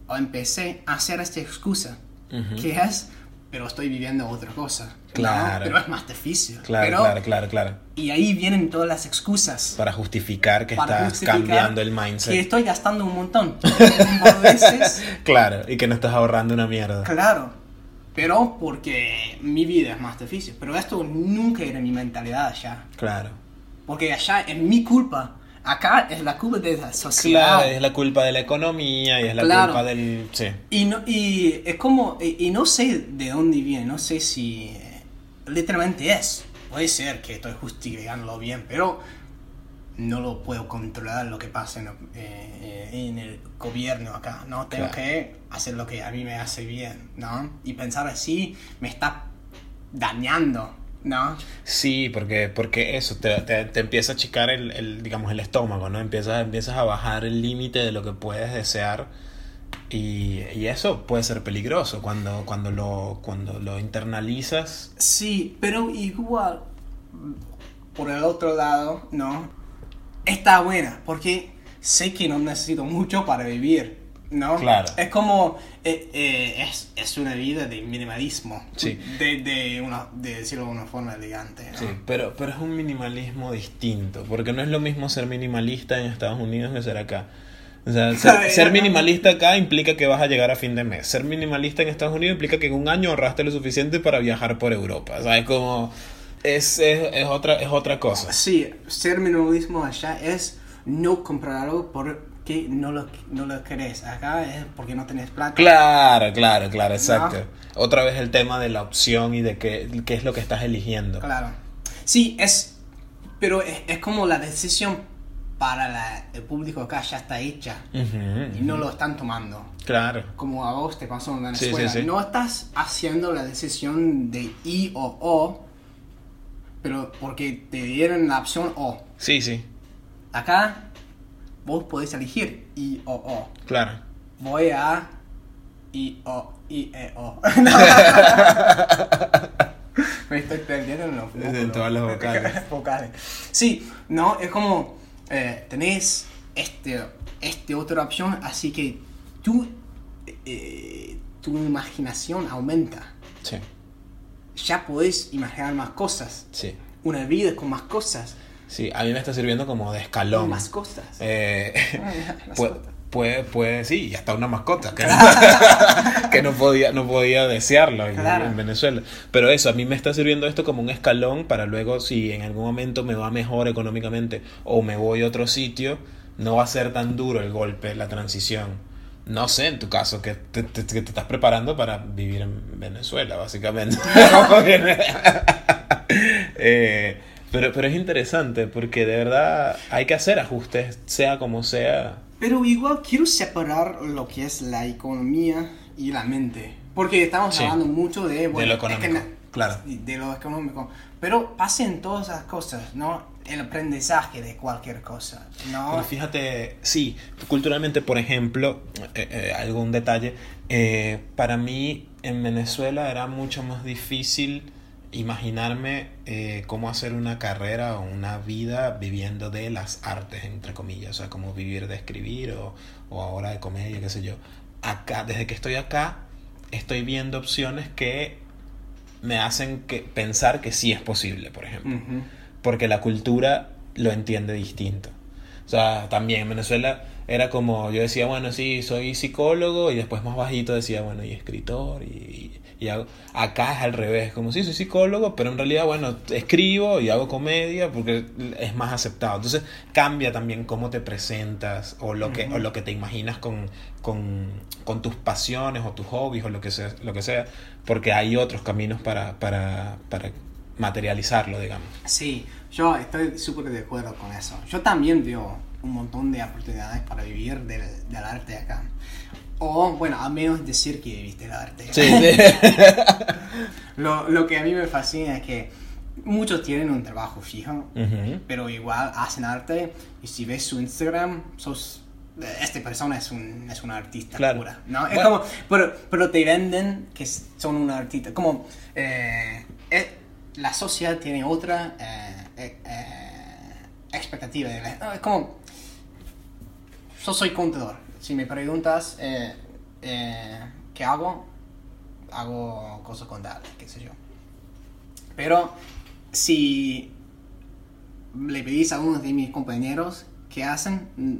Speaker 2: o empecé a hacer esta excusa,
Speaker 1: Ujú.
Speaker 2: que es, pero estoy viviendo otra cosa. ¿no?
Speaker 1: Claro.
Speaker 2: Pero es más difícil.
Speaker 1: Claro,
Speaker 2: Pero-
Speaker 1: claro, claro, claro.
Speaker 2: Y ahí vienen todas las excusas.
Speaker 1: Para justificar que
Speaker 2: para
Speaker 1: estás
Speaker 2: justificar
Speaker 1: cambiando el
Speaker 2: Que
Speaker 1: mindset.
Speaker 2: estoy gastando un montón. [LAUGHS] Por veces, [LAUGHS]
Speaker 1: Claro, y que no estás ahorrando una mierda.
Speaker 2: claro. Pero porque mi vida es más difícil. Pero esto nunca era mi mentalidad allá.
Speaker 1: Claro.
Speaker 2: Porque allá es mi culpa. Acá es la culpa de la sociedad.
Speaker 1: Claro, es la culpa de la economía y es la
Speaker 2: Claro.
Speaker 1: culpa del... Sí.
Speaker 2: Y, no, y es como, y, y no sé de dónde viene, no sé si eh, literalmente es. Puede ser que estoy justificándolo bien, pero no lo puedo controlar lo que pasa en, eh, eh, en el gobierno acá, ¿no? Tengo
Speaker 1: Claro.
Speaker 2: que hacer lo que a mí me hace bien, ¿no? Y pensar así me está dañando, ¿no?
Speaker 1: Sí, porque, porque eso, te, te, te empieza a achicar el, el, digamos, el estómago, ¿no? Empiezas, empiezas a bajar el límite de lo que puedes desear y, y eso puede ser peligroso cuando, cuando, lo, cuando lo internalizas.
Speaker 2: Sí, pero igual, por el otro lado, ¿no? Está buena, porque sé que no necesito mucho para vivir, ¿no?
Speaker 1: Claro.
Speaker 2: Es como, eh, eh, es, es una vida de minimalismo,
Speaker 1: Sí.
Speaker 2: de, de, una, de decirlo de una forma elegante, ¿no?
Speaker 1: Sí, pero, pero es un minimalismo distinto, porque no es lo mismo ser minimalista en Estados Unidos que ser acá. O sea, [LAUGHS] ser, ser minimalista acá implica que vas a llegar a fin de mes. Ser minimalista en Estados Unidos implica que en un año ahorraste lo suficiente para viajar por Europa. ¿Sabes? Como es, es, es otra, es otra cosa.
Speaker 2: Sí, ser minimalismo allá es no comprar algo porque no lo, no lo querés. Acá es porque no tenés plata.
Speaker 1: Claro, claro, claro, exacto. Otra vez el tema de la opción y de qué, qué es lo que estás eligiendo.
Speaker 2: Claro. Sí, es. Pero es, es como la decisión para la- el público acá ya está hecha y no lo están tomando.
Speaker 1: Claro.
Speaker 2: Como a vos te pasó en
Speaker 1: Sí,
Speaker 2: Venezuela.
Speaker 1: sí, sí.
Speaker 2: No estás haciendo la decisión de I o O, pero porque te dieron la opción O.
Speaker 1: Sí, sí,
Speaker 2: Acá vos podés elegir I o O.
Speaker 1: claro.
Speaker 2: Voy a I o I e o. [LAUGHS] Me estoy perdiendo en los
Speaker 1: En todas las vocales. [LAUGHS]
Speaker 2: vocales. Sí, no, es como eh, tenés este, este otra opción, así que tú, eh, tu imaginación aumenta.
Speaker 1: Sí,
Speaker 2: Ya podés imaginar más cosas.
Speaker 1: sí.
Speaker 2: Una vida con más cosas.
Speaker 1: Sí, a mí me está sirviendo como de escalón.
Speaker 2: Más cosas.
Speaker 1: Eh,
Speaker 2: Ay,
Speaker 1: puede, puede, puede- sí, y hasta una mascota. Que, [LAUGHS] que no podía, no podía desearlo en,
Speaker 2: Claro.
Speaker 1: en Venezuela. Pero eso, a mí me está sirviendo esto como un escalón para luego, si en algún momento me va mejor económicamente o me voy a otro sitio, no va a ser tan duro el golpe, la transición. No sé, en tu caso, que te, te estás preparando para vivir en Venezuela, básicamente. [LAUGHS] [LAUGHS] Eh, pero, pero es interesante porque de verdad hay que hacer ajustes, sea como sea.
Speaker 2: Pero igual quiero separar lo que es la economía y la mente. Porque estamos
Speaker 1: Sí.
Speaker 2: hablando mucho de, bueno,
Speaker 1: lo
Speaker 2: es que
Speaker 1: económico, claro.
Speaker 2: De lo económico. Pero pasen todas esas cosas, ¿no? El aprendizaje de cualquier cosa, ¿no?
Speaker 1: Pero fíjate, sí, culturalmente, por ejemplo, eh, eh, algún detalle, eh, para mí en Venezuela era mucho más difícil imaginarme eh, cómo hacer una carrera o una vida viviendo de las artes, entre comillas, o sea, como vivir de escribir o, o ahora de comedia, qué sé yo. Acá, desde que estoy acá, estoy viendo opciones que me hacen que, pensar que sí es posible, por ejemplo
Speaker 2: Ujú.
Speaker 1: porque la cultura lo entiende distinto. O sea, también en Venezuela era como, yo decía, bueno, sí, soy psicólogo, y después más bajito decía, bueno, y escritor, y, y hago... Acá es al revés, como, sí, soy psicólogo, pero en realidad, bueno, escribo y hago comedia porque es más aceptado. Entonces cambia también cómo te presentas o lo que, o lo que te imaginas con, con, con tus pasiones o tus hobbies o lo que sea, lo que sea porque hay otros caminos para, para, para materializarlo, digamos.
Speaker 2: Sí, yo estoy súper de acuerdo con eso. Yo también veo un montón de oportunidades para vivir del, del arte acá. O, bueno, al menos decir que viviste el arte.
Speaker 1: Sí, [LAUGHS] sí.
Speaker 2: Lo, lo que a mí me fascina es que muchos tienen un trabajo fijo,
Speaker 1: Ujú.
Speaker 2: pero igual hacen arte y si ves su Instagram, sos... Esta persona es un, es una artista
Speaker 1: Claro.
Speaker 2: pura, ¿no? Es
Speaker 1: Bueno.
Speaker 2: como, pero, pero te venden que son un artista. Como eh, eh, la sociedad tiene otra eh, eh, eh, expectativa. La- es como, yo soy contador. Si me preguntas eh, eh, qué hago, hago cosas contables, qué sé yo. Pero si le pedís a uno de mis compañeros qué hacen, mm,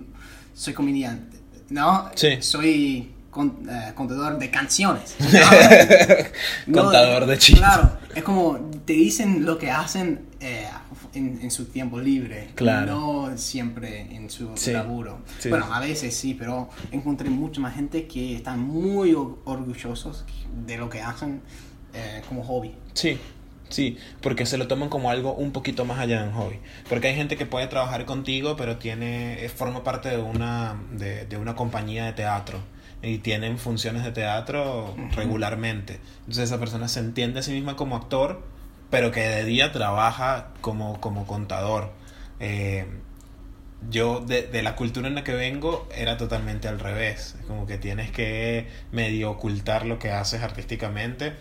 Speaker 2: soy comediante, ¿no?
Speaker 1: Sí.
Speaker 2: Soy con- eh, contador de canciones. [LAUGHS] ¿no?
Speaker 1: Contador de chistes.
Speaker 2: Claro, es como te dicen lo que hacen eh, en, en su tiempo libre,
Speaker 1: Claro.
Speaker 2: no siempre en su
Speaker 1: Sí.
Speaker 2: laburo.
Speaker 1: Sí.
Speaker 2: Bueno, a veces sí, pero encontré mucha más gente que están muy or- orgullosos de lo que hacen eh, como hobby.
Speaker 1: Sí, sí, porque se lo toman como algo un poquito más allá de un hobby. Porque hay gente que puede trabajar contigo, pero tiene, eh, forma parte de una, de, de una compañía de teatro. Y tienen funciones de teatro regularmente. Entonces esa persona se entiende a sí misma como actor, pero que de día trabaja como, como contador. Eh, yo de, de la cultura en la que vengo era totalmente al revés. Como que tienes que medio ocultar lo que haces artísticamente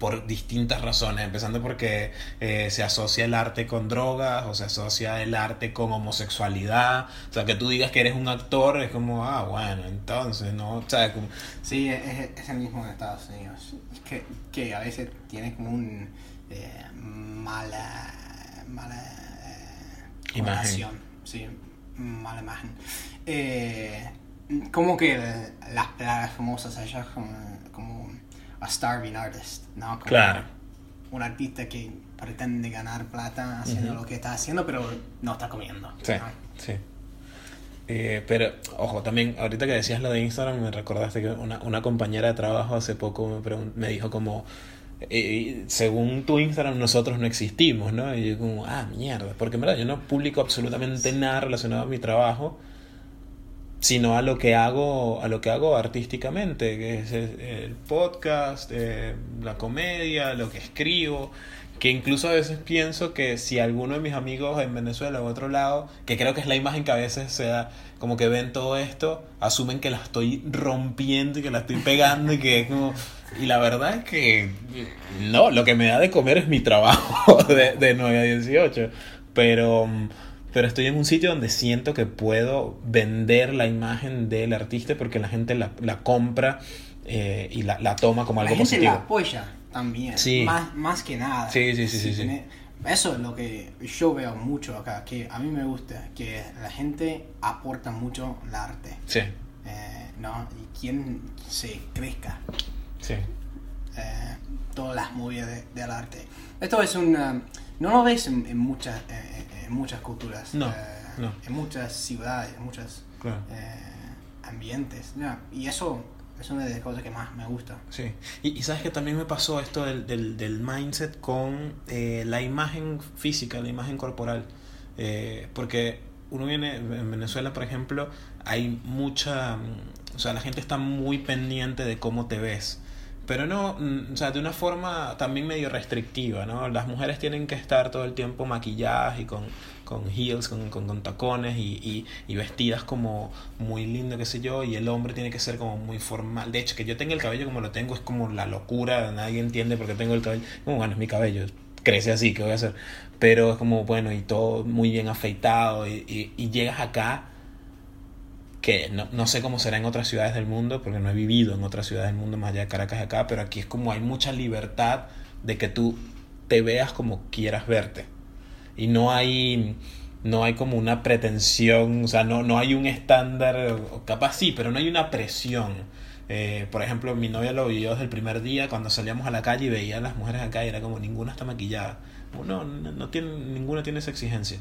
Speaker 1: por distintas razones, empezando porque eh, se asocia el arte con drogas o se asocia el arte con homosexualidad, o sea, que tú digas que eres un actor es como, ah, bueno, entonces, ¿no? O sea, como,
Speaker 2: Sí, es, es el mismo en Estados Unidos. Que, que a veces tiene como un eh, mala, mala eh,
Speaker 1: Imagen.
Speaker 2: Sí, mala imagen. Eh, como que las palabras famosas allá como, como a starving artist, ¿no? Como
Speaker 1: Claro.
Speaker 2: Un artista que pretende ganar plata haciendo lo que está haciendo, pero no está comiendo.
Speaker 1: Sí,
Speaker 2: ¿no?
Speaker 1: sí. Eh, pero, ojo, también, ahorita que decías lo de Instagram, me recordaste que una, una compañera de trabajo hace poco me, me dijo como, eh, según tu Instagram nosotros no existimos, ¿no? Y yo como, ah, mierda, porque en verdad yo no publico absolutamente nada relacionado a mi trabajo, sino a lo que hago, a lo que hago artísticamente, que es el, podcast, eh, la comedia, lo que escribo, que incluso a veces pienso que si alguno de mis amigos en Venezuela o otro lado, que creo que es la imagen que a veces se da, como que ven todo esto, asumen que la estoy rompiendo y que la estoy pegando y que es como... Y la verdad es que no, lo que me da de comer es mi trabajo [LAUGHS] de, de 9 a 18, pero... pero estoy en un sitio donde siento que puedo vender la imagen del artista porque la gente la, la compra eh, y la, la toma como algo
Speaker 2: la gente
Speaker 1: positivo.
Speaker 2: la apoya también.
Speaker 1: Sí.
Speaker 2: Más, más que nada.
Speaker 1: Sí, sí, sí, sí, sí.
Speaker 2: Eso es lo que yo veo mucho acá, que a mí me gusta, que la gente aporta mucho el arte.
Speaker 1: Sí,
Speaker 2: eh, ¿no? Y quién se crezca
Speaker 1: Sí.
Speaker 2: eh, todas las movidas de- del arte. Esto es un... um, no lo ves en, en muchas, eh, en muchas culturas.
Speaker 1: No,
Speaker 2: eh,
Speaker 1: no.
Speaker 2: En muchas ciudades, en muchos
Speaker 1: Claro.
Speaker 2: ambientes. ya. Y eso es una de las cosas que más me gusta.
Speaker 1: Sí, y, y sabes que también me pasó esto del, del, del mindset con eh, la imagen física, la imagen corporal. Eh, porque uno viene, en Venezuela, por ejemplo, hay mucha. O sea, la gente está muy pendiente de cómo te ves. Pero no, mm, o sea, de una forma también medio restrictiva, ¿no? Las mujeres tienen que estar todo el tiempo maquilladas y con, con heels, con, con, con tacones y, y, y vestidas como muy lindo, qué sé yo, y el hombre tiene que ser como muy formal. De hecho, que yo tenga el cabello como lo tengo es como la locura, nadie entiende por qué tengo el cabello. Como, bueno, es mi cabello, crece así, ¿qué voy a hacer? Pero es como, bueno, y todo muy bien afeitado, y, y, y llegas acá que no, no sé cómo será en otras ciudades del mundo, porque no he vivido en otras ciudades del mundo más allá de Caracas y acá, pero aquí es como hay mucha libertad de que tú te veas como quieras verte. Y no hay, no hay como una pretensión, o sea, no, no hay un estándar, capaz sí, pero no hay una presión. Eh, por ejemplo, mi novia lo vivió desde el primer día cuando salíamos a la calle y veía a las mujeres acá y era como ninguna está maquillada. No, no, no tiene, ninguna tiene esa exigencia.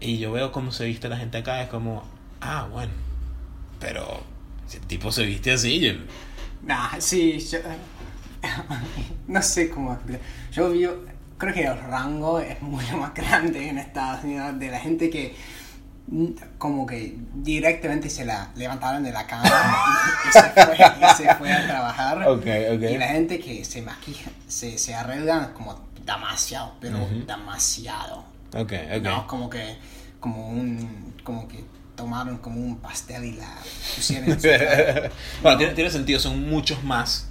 Speaker 1: Y yo veo cómo se viste la gente acá, es como, ah, bueno, pero si el tipo se viste así, yo-
Speaker 2: Nah, sí, yo, [LAUGHS] no sé cómo. Yo vi, creo que el rango es mucho más grande en Estados Unidos de la gente que como que directamente se la levantaron de la cama y, y se, fue, y se fue a trabajar.
Speaker 1: Ok, ok.
Speaker 2: Y la gente que se maquilla, se, se arreglan como demasiado, pero
Speaker 1: Ujú.
Speaker 2: demasiado.
Speaker 1: Ok, ok.
Speaker 2: ¿no? Como que, como un, como que tomaron como un pastel y la pusieron en [LAUGHS] su cara.
Speaker 1: bueno, tiene, tiene sentido, son muchos más.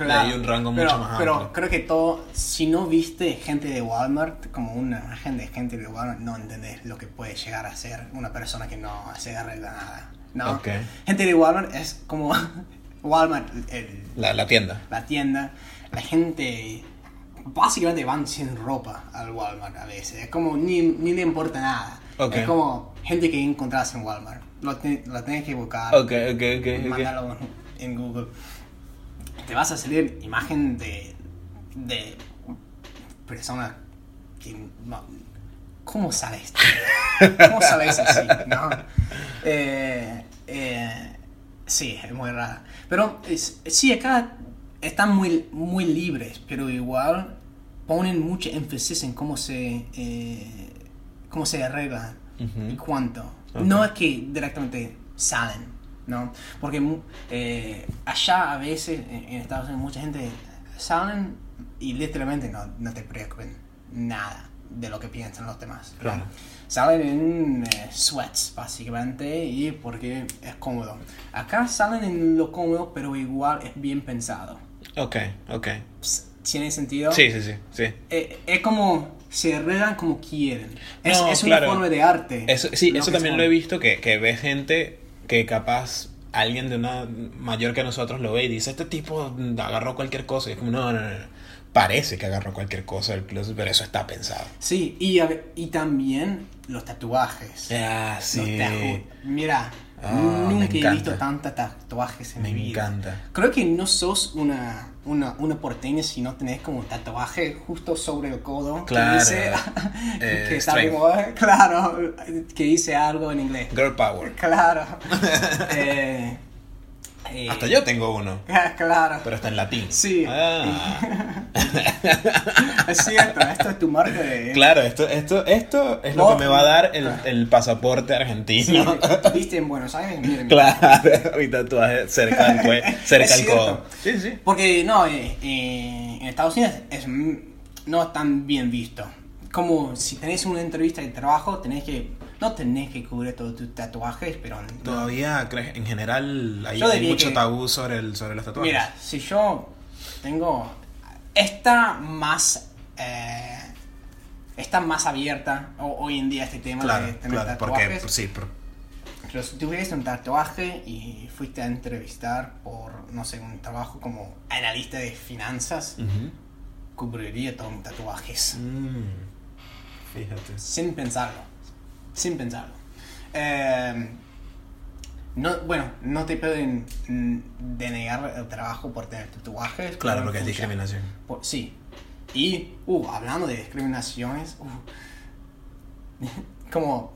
Speaker 1: Y hay un rango
Speaker 2: pero,
Speaker 1: mucho más
Speaker 2: Pero
Speaker 1: amplio.
Speaker 2: creo que todo, si no viste gente de Walmart, como una imagen de gente de Walmart, no entendés lo que puede llegar a ser una persona que no se arregla nada. ¿no?
Speaker 1: Ok.
Speaker 2: Gente de Walmart es como [LAUGHS] Walmart, el,
Speaker 1: La, la tienda.
Speaker 2: la tienda, la gente básicamente van sin ropa al Walmart a veces. Es como ni, ni le importa nada.
Speaker 1: Ok.
Speaker 2: Es como gente que encontrás en Walmart. Lo, te- lo tenés que buscar.
Speaker 1: Ok, ok, ok. ok.
Speaker 2: Mándalo en Google. Te vas a salir imagen de, de personas que no- ¿Cómo sale esto? ¿Cómo sabes así? [LAUGHS] ¿No? Eh, eh, sí, es muy raro. Pero es- sí, acá están muy, muy libres, pero igual ponen mucho énfasis en cómo se, eh, cómo se arreglan
Speaker 1: Ujú.
Speaker 2: y cuánto.
Speaker 1: Ok.
Speaker 2: No es que directamente salen, ¿no? Porque eh, allá a veces, en, en Estados Unidos, mucha gente salen y literalmente no, no te preocupen nada de lo que piensan los demás.
Speaker 1: Claro.
Speaker 2: Salen en eh, sweats, básicamente, y porque es cómodo. Acá salen en lo cómodo, pero igual es bien pensado.
Speaker 1: Ok, ok.
Speaker 2: ¿Tiene sentido?
Speaker 1: Sí, sí, sí. sí.
Speaker 2: Eh, es como se arreglan como quieren. Es,
Speaker 1: No,
Speaker 2: es una
Speaker 1: claro.
Speaker 2: forma de arte.
Speaker 1: Eso, sí, eso también
Speaker 2: son-
Speaker 1: lo he visto, que, que ves gente que capaz alguien de una mayor que nosotros lo ve y dice, este tipo agarró cualquier cosa. Y es como, no, no, no. Parece que agarró cualquier cosa del closet, pero eso está pensado.
Speaker 2: Sí, y, y también los tatuajes.
Speaker 1: Ah,
Speaker 2: Los
Speaker 1: sí.
Speaker 2: tatu- Mira,
Speaker 1: Ah, me
Speaker 2: nunca he visto tantos tatuajes en
Speaker 1: Me
Speaker 2: mi vida.
Speaker 1: encanta.
Speaker 2: Creo que no sos una, una, una porteña si no tenés como un tatuaje justo sobre el codo.
Speaker 1: Claro.
Speaker 2: Que dice, [LAUGHS]
Speaker 1: Eh,
Speaker 2: que está
Speaker 1: strength.
Speaker 2: como, claro, que dice algo en inglés.
Speaker 1: Girl power.
Speaker 2: Claro. [LAUGHS] Eh, eh,
Speaker 1: Hasta yo tengo uno, [LAUGHS]
Speaker 2: Claro.
Speaker 1: pero está en latín.
Speaker 2: Sí.
Speaker 1: Ah. [LAUGHS]
Speaker 2: Es cierto, esto es tu marca de...
Speaker 1: Claro, esto, esto, esto es lo que me va a dar el, el pasaporte
Speaker 2: Sí,
Speaker 1: argentino.
Speaker 2: ¿Viste en Buenos Aires? Miren.
Speaker 1: Claro, [LAUGHS] mi tatuaje cerca del cuello, cerca
Speaker 2: Es cierto.
Speaker 1: codo. Sí, sí.
Speaker 2: Porque no, eh, eh, en Estados Unidos es no tan bien visto. Como si tenés una entrevista de trabajo, tenés que no tenés que cubrir todos tus tatuajes, pero no.
Speaker 1: Todavía crees, en general hay, mucho
Speaker 2: que-
Speaker 1: tabú sobre, el, sobre los tatuajes.
Speaker 2: Mira, si yo tengo está más eh, está más abierta ho- hoy en día este tema de
Speaker 1: claro,
Speaker 2: tener
Speaker 1: claro, porque
Speaker 2: tatuajes.
Speaker 1: sí, por-
Speaker 2: Pero si tuviste un tatuaje y fuiste a entrevistar por, no sé, un trabajo como analista de finanzas, cubriría todos mis tatuajes.
Speaker 1: Mm, fíjate.
Speaker 2: Sin pensarlo. Sin pensarlo. Eh, no, bueno, no te pueden denegar el trabajo por tener tatuajes.
Speaker 1: Claro, porque es discriminación.
Speaker 2: Por- sí. Y, uh, hablando de discriminaciones, uh, [LAUGHS] como,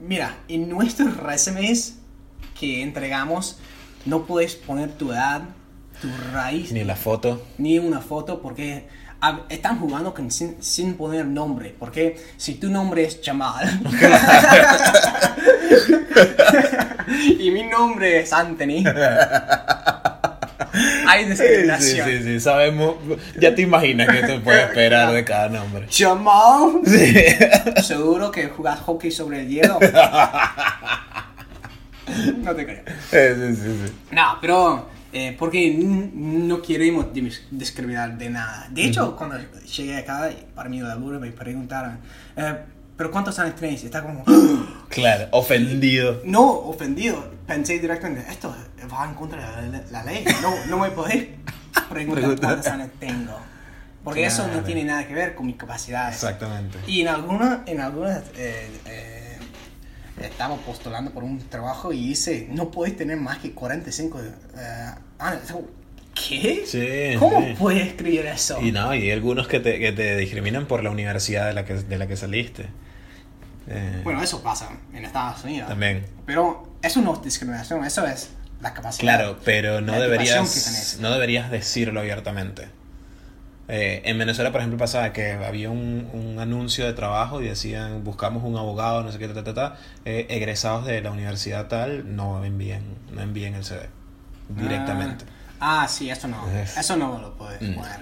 Speaker 2: mira, en nuestros resumes que entregamos, no puedes poner tu edad, tu raíz,
Speaker 1: Ni la foto.
Speaker 2: ni una foto porque están jugando con sin, sin poner nombre. Porque si tu nombre es Jamal [LAUGHS] y mi nombre es Anthony, [LAUGHS] hay
Speaker 1: Sí,
Speaker 2: discriminación.
Speaker 1: sí, sí, sabemos. Ya te imaginas que te puedes esperar de cada nombre.
Speaker 2: Jamal,
Speaker 1: Sí.
Speaker 2: seguro que jugas hockey sobre el hielo. [LAUGHS] no te creo.
Speaker 1: Sí, sí, sí.
Speaker 2: No, pero eh, porque no queremos dis- discriminar de nada. De hecho, cuando llegué acá para mi laburo me preguntaron, eh, ¿pero cuántos años tenéis? Y está como, [GASPS]
Speaker 1: Claro, ofendido.
Speaker 2: no, ofendido. Pensé directamente, esto va en contra de la, la ley. No, no me podéis [LAUGHS] preguntar
Speaker 1: Pregunta.
Speaker 2: cuántos años tengo. Porque eso no
Speaker 1: Claro.
Speaker 2: tiene nada que ver con mis capacidades.
Speaker 1: Exactamente.
Speaker 2: Y en algunas, en algunas eh, eh, estaba postulando por un trabajo y dice, no puedes tener más que 45 eh, años. ¿Qué?
Speaker 1: Sí,
Speaker 2: ¿Cómo
Speaker 1: sí.
Speaker 2: puedes escribir eso?
Speaker 1: Y no, y hay algunos que te, que te discriminan por la universidad de la que, de la que saliste. Eh,
Speaker 2: Bueno, eso pasa en Estados Unidos.
Speaker 1: También.
Speaker 2: Pero eso no es discriminación, eso es la capacidad.
Speaker 1: Claro, pero no deberías, no deberías decirlo abiertamente. Eh, en Venezuela, por ejemplo, pasaba que había un, un anuncio de trabajo y decían buscamos un abogado, no sé qué, ta, ta, ta, ta, eh, egresados de la universidad tal, no envíen, no envíen el CV directamente.
Speaker 2: Ah, sí, eso no.
Speaker 1: Es-
Speaker 2: Eso no lo puedes
Speaker 1: Mm.
Speaker 2: poner.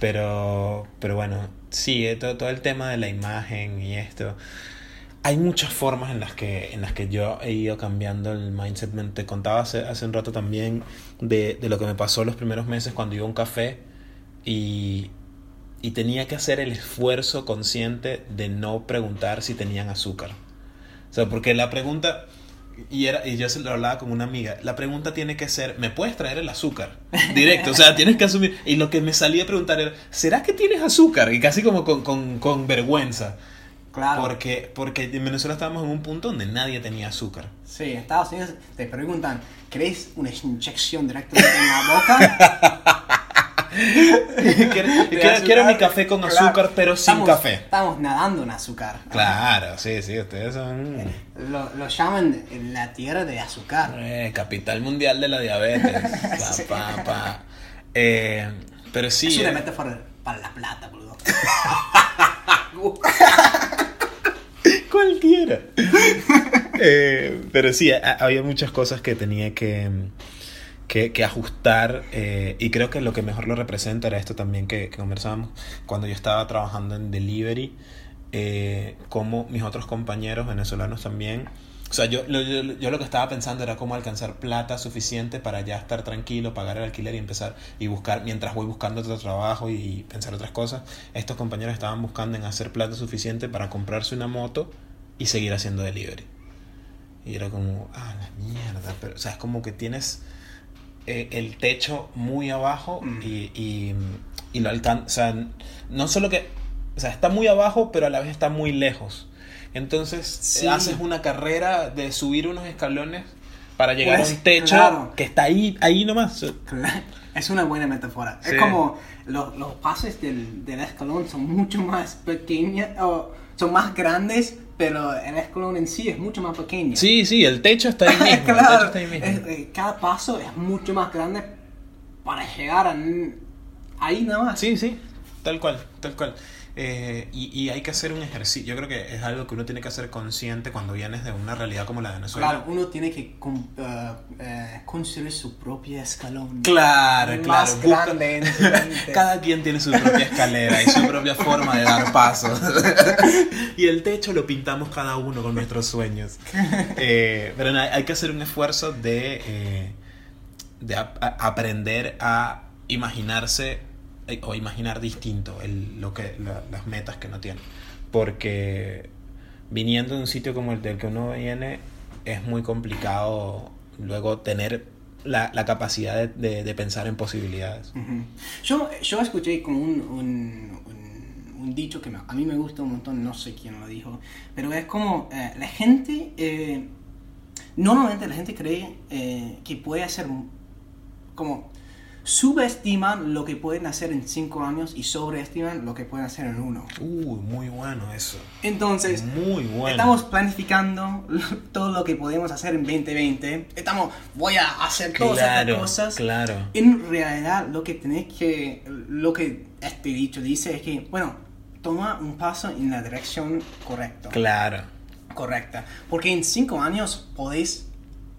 Speaker 1: Pero, pero bueno, sí, eh, todo, todo el tema de la imagen y esto. Hay muchas formas en las que, en las que yo he ido cambiando el mindset. Te contaba hace, hace un rato también de, de lo que me pasó los primeros meses cuando iba a un café y, y tenía que hacer el esfuerzo consciente de no preguntar si tenían azúcar. O sea, porque la pregunta, y, era, y yo se lo hablaba con una amiga, la pregunta tiene que ser, ¿me puedes traer el azúcar? Directo, o sea, [LAUGHS] tienes que asumir. Y lo que me salía a preguntar era, ¿será que tienes azúcar? Y casi como con, con, con vergüenza.
Speaker 2: Claro.
Speaker 1: Porque, porque en Venezuela estábamos en un punto donde nadie tenía azúcar.
Speaker 2: Sí, en Estados Unidos te preguntan, ¿querés una inyección directamente en la boca? [LAUGHS]
Speaker 1: quiero, quiero- mi café con
Speaker 2: Claro.
Speaker 1: azúcar, pero sin
Speaker 2: Estamos-
Speaker 1: café.
Speaker 2: Estamos nadando en azúcar.
Speaker 1: Claro, sí, sí, ustedes son
Speaker 2: Lo, lo llaman la tierra de azúcar.
Speaker 1: eh, capital mundial de la diabetes. [LAUGHS] Pa, pa, pa. Eh, pero sí.
Speaker 2: es una
Speaker 1: eh,
Speaker 2: metáfora para la plata, boludo. [LAUGHS]
Speaker 1: Cualquiera. Eh, pero sí, ha- había muchas cosas que tenía que, que, que ajustar eh, y creo que lo que mejor lo representa era esto también que, que conversábamos cuando yo estaba trabajando en delivery, eh, como mis otros compañeros venezolanos también. O sea, yo, lo- yo, yo lo que estaba pensando era cómo alcanzar plata suficiente para ya estar tranquilo, pagar el alquiler y empezar y buscar, mientras voy buscando otro trabajo y, pensar otras cosas, estos compañeros estaban buscando en hacer plata suficiente para comprarse una moto y seguir haciendo delivery. Y era como, ah, la mierda, pero, o sea, es como que tienes eh, el techo muy abajo y, y, y lo alcanza, o sea, no solo que, o sea, está muy abajo, pero a la vez está muy lejos. Entonces,
Speaker 2: Sí.
Speaker 1: haces una carrera de subir unos escalones para llegar
Speaker 2: Pues,
Speaker 1: a un techo
Speaker 2: claro.
Speaker 1: que está ahí, ahí nomás. [LAUGHS]
Speaker 2: Es una buena metáfora.
Speaker 1: Sí.
Speaker 2: Es como los, los pases del, del escalón son mucho más pequeños, o son más grandes, pero el escalón en sí es mucho más pequeño.
Speaker 1: Sí, sí, el techo está ahí [LAUGHS] mismo. el techo
Speaker 2: claro,
Speaker 1: está ahí mismo.
Speaker 2: es- eh, cada paso es mucho más grande para llegar a ahí nada más.
Speaker 1: Sí, sí, tal cual, tal cual. Eh, y, y hay que hacer un ejercicio. Yo creo que es algo que uno tiene que hacer consciente cuando vienes de una realidad como la de Venezuela.
Speaker 2: Claro, uno tiene que eh, eh, construir su propio escalón.
Speaker 1: Claro, claro.
Speaker 2: Más
Speaker 1: busca-
Speaker 2: grande. [LAUGHS]
Speaker 1: Cada quien tiene su propia escalera y su propia forma de dar pasos. [LAUGHS] y el techo lo pintamos cada uno con nuestros sueños. Eh, pero hay que hacer un esfuerzo de, eh, de ap- aprender a imaginarse o imaginar distinto el, lo que, la- las metas que uno tiene. Porque viniendo de un sitio como el del que uno viene, es muy complicado luego tener la, la capacidad de, de- de pensar en posibilidades.
Speaker 2: Ujú. Yo, yo escuché como un, un, un- un dicho que a mí me gusta un montón, no sé quién lo dijo, pero es como eh, la gente eh, normalmente la gente cree eh, que puede hacer como subestiman lo que pueden hacer en 5 años y sobreestiman lo que pueden hacer en uno.
Speaker 1: Uy, muy bueno eso.
Speaker 2: Entonces,
Speaker 1: Muy bueno.
Speaker 2: estamos planificando todo lo que podemos hacer en 2020. Estamos, voy a hacer todas
Speaker 1: Claro,
Speaker 2: estas cosas.
Speaker 1: claro.
Speaker 2: En realidad, lo que tenés que, lo que este dicho dice es que, bueno, toma un paso en la dirección correcta.
Speaker 1: Claro.
Speaker 2: correcta. Porque en 5 años podéis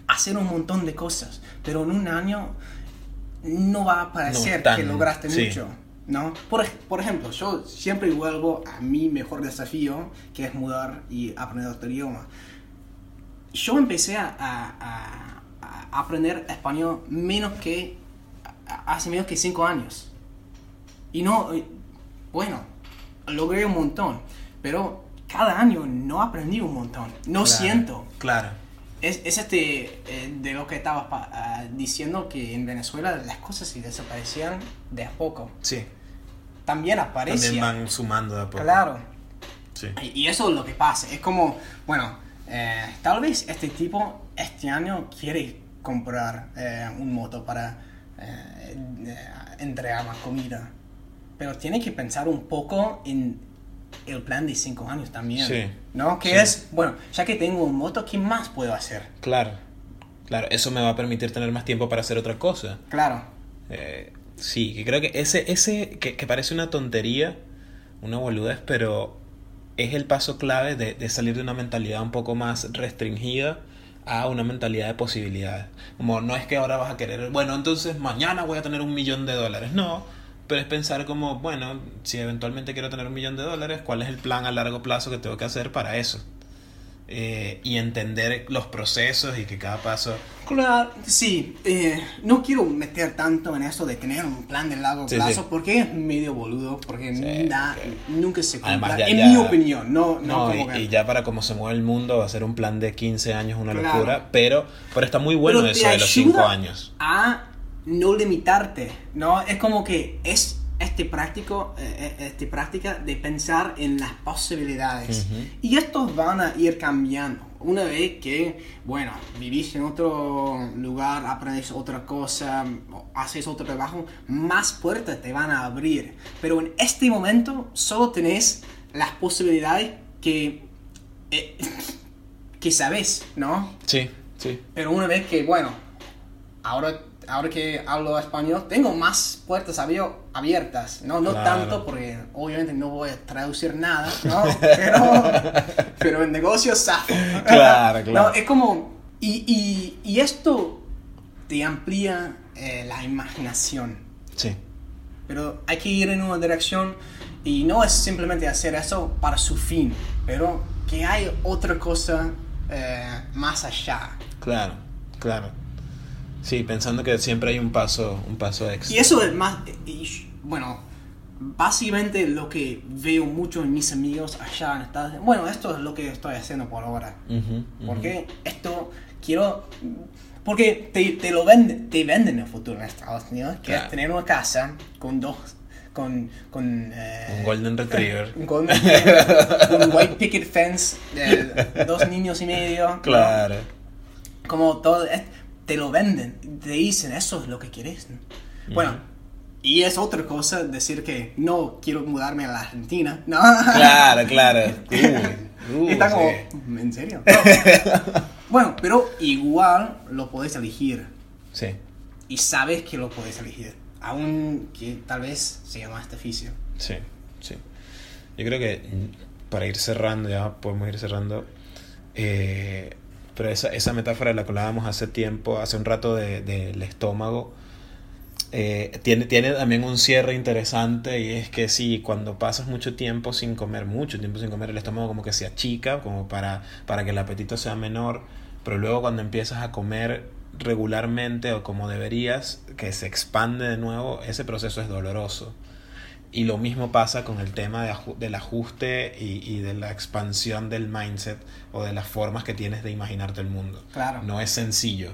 Speaker 2: hacer un montón de cosas, pero en un año no va a parecer
Speaker 1: No tan-
Speaker 2: que lograste
Speaker 1: sí.
Speaker 2: mucho. ¿No? Por, por ejemplo, yo siempre vuelvo a mi mejor desafío, que es mudar y aprender otro idioma. Yo empecé a, a- a aprender español menos que hace menos que 5 años. Y no, bueno, logré un montón, pero cada año no aprendí un montón. No
Speaker 1: Claro,
Speaker 2: siento.
Speaker 1: Claro.
Speaker 2: Es, es este eh, de lo que estaba pa- ah, diciendo que en Venezuela las cosas se desaparecían de a poco.
Speaker 1: Sí.
Speaker 2: También aparecían.
Speaker 1: También van sumando de a poco.
Speaker 2: Claro.
Speaker 1: Sí.
Speaker 2: Y, y eso es lo que pasa. Es como, bueno, eh, tal vez este tipo este año quiere comprar eh, un moto para entregar más comida. Pero tiene que pensar un poco en el plan de 5 años también.
Speaker 1: Sí.
Speaker 2: ¿No? Que
Speaker 1: Sí.
Speaker 2: es, bueno, ya que tengo un moto, ¿qué más puedo hacer?
Speaker 1: Claro. Claro, eso me va a permitir tener más tiempo para hacer otra cosa.
Speaker 2: Claro.
Speaker 1: Eh, sí, que creo que ese, ese que, que parece una tontería, una boludez, pero es el paso clave de, de salir de una mentalidad un poco más restringida a una mentalidad de posibilidades. Como no es que ahora vas a querer, bueno, entonces mañana voy a tener un millón de dólares. No, pero es pensar como, bueno, si eventualmente quiero tener un millón de dólares, ¿cuál es el plan a largo plazo que tengo que hacer para eso? Eh, y entender los procesos y que cada paso...
Speaker 2: Claro, sí, eh, no quiero meter tanto en eso de tener un plan de largo
Speaker 1: Sí,
Speaker 2: plazo
Speaker 1: sí.
Speaker 2: porque es medio boludo, porque
Speaker 1: Sí,
Speaker 2: na-
Speaker 1: ok.
Speaker 2: nunca se cumple.
Speaker 1: Además, ya-
Speaker 2: en
Speaker 1: ya-
Speaker 2: mi opinión, no, no,
Speaker 1: No,
Speaker 2: como
Speaker 1: y,
Speaker 2: que-
Speaker 1: y ya para cómo se mueve el mundo va a ser un plan de 15 años una
Speaker 2: Claro.
Speaker 1: locura, pero, pero está muy bueno
Speaker 2: Pero
Speaker 1: eso de los
Speaker 2: ayuda
Speaker 1: 5 años.
Speaker 2: A no limitarte, ¿no? Es como que es este práctico, eh, eh, este práctica de pensar en las posibilidades. Y estos van a ir cambiando. Una vez que, bueno, vivís en otro lugar, aprendes otra cosa, haces otro trabajo, más puertas te van a abrir. Pero en este momento solo tenés las posibilidades que, eh, [LAUGHS] que sabes, ¿no?
Speaker 1: Sí, sí.
Speaker 2: Pero una vez que, bueno, ahora, ahora que hablo español, tengo más puertas abiertas, ¿no? No
Speaker 1: Claro.
Speaker 2: tanto porque obviamente no voy a traducir nada, ¿no? [LAUGHS] Pero, pero el negocio zafo.
Speaker 1: Claro, [LAUGHS] claro.
Speaker 2: No, es como... Y, y, y esto te amplía eh, la imaginación.
Speaker 1: Sí.
Speaker 2: Pero hay que ir en una dirección y no es simplemente hacer eso para su fin, pero que hay otra cosa eh, más allá.
Speaker 1: Claro, claro. Sí, pensando que siempre hay un paso, un paso extra.
Speaker 2: Y eso es más, y, bueno, básicamente lo que veo mucho en mis amigos allá en Estados Unidos. Bueno, esto es lo que estoy haciendo por ahora.
Speaker 1: Ujú, ujú.
Speaker 2: Porque esto quiero... Porque te, te lo venden, te venden el futuro en Estados Unidos, que
Speaker 1: Claro.
Speaker 2: es tener una casa con dos, con... con eh,
Speaker 1: Un Golden Retriever.
Speaker 2: un golden retriever, un white picket fence, de [LAUGHS] dos niños y medio.
Speaker 1: Claro.
Speaker 2: Como todo, te lo venden, te dicen, eso es lo que quieres. Bueno, y es otra cosa decir que no quiero mudarme a la Argentina, ¿no?
Speaker 1: Claro, claro. [LAUGHS]
Speaker 2: Y está como,
Speaker 1: sí.
Speaker 2: ¿en serio? No. [LAUGHS] bueno, pero igual lo podés elegir
Speaker 1: Sí.
Speaker 2: y sabes que lo podés elegir, aun que tal vez sea más difícil.
Speaker 1: Sí, sí. Yo creo que mm, para ir cerrando, ya podemos ir cerrando. eh, pero esa, esa metáfora de la que hablábamos hace tiempo, hace un rato de- del estómago, eh, tiene, tiene también un cierre interesante y es que sí, cuando pasas mucho tiempo sin comer, mucho tiempo sin comer, el estómago como que se achica, como para, para que el apetito sea menor, pero luego cuando empiezas a comer regularmente o como deberías, que se expande de nuevo, ese proceso es doloroso. Y lo mismo pasa con el tema de aju- del ajuste y, y de la expansión del mindset o de las formas que tienes de imaginarte el mundo.
Speaker 2: Claro.
Speaker 1: No es sencillo.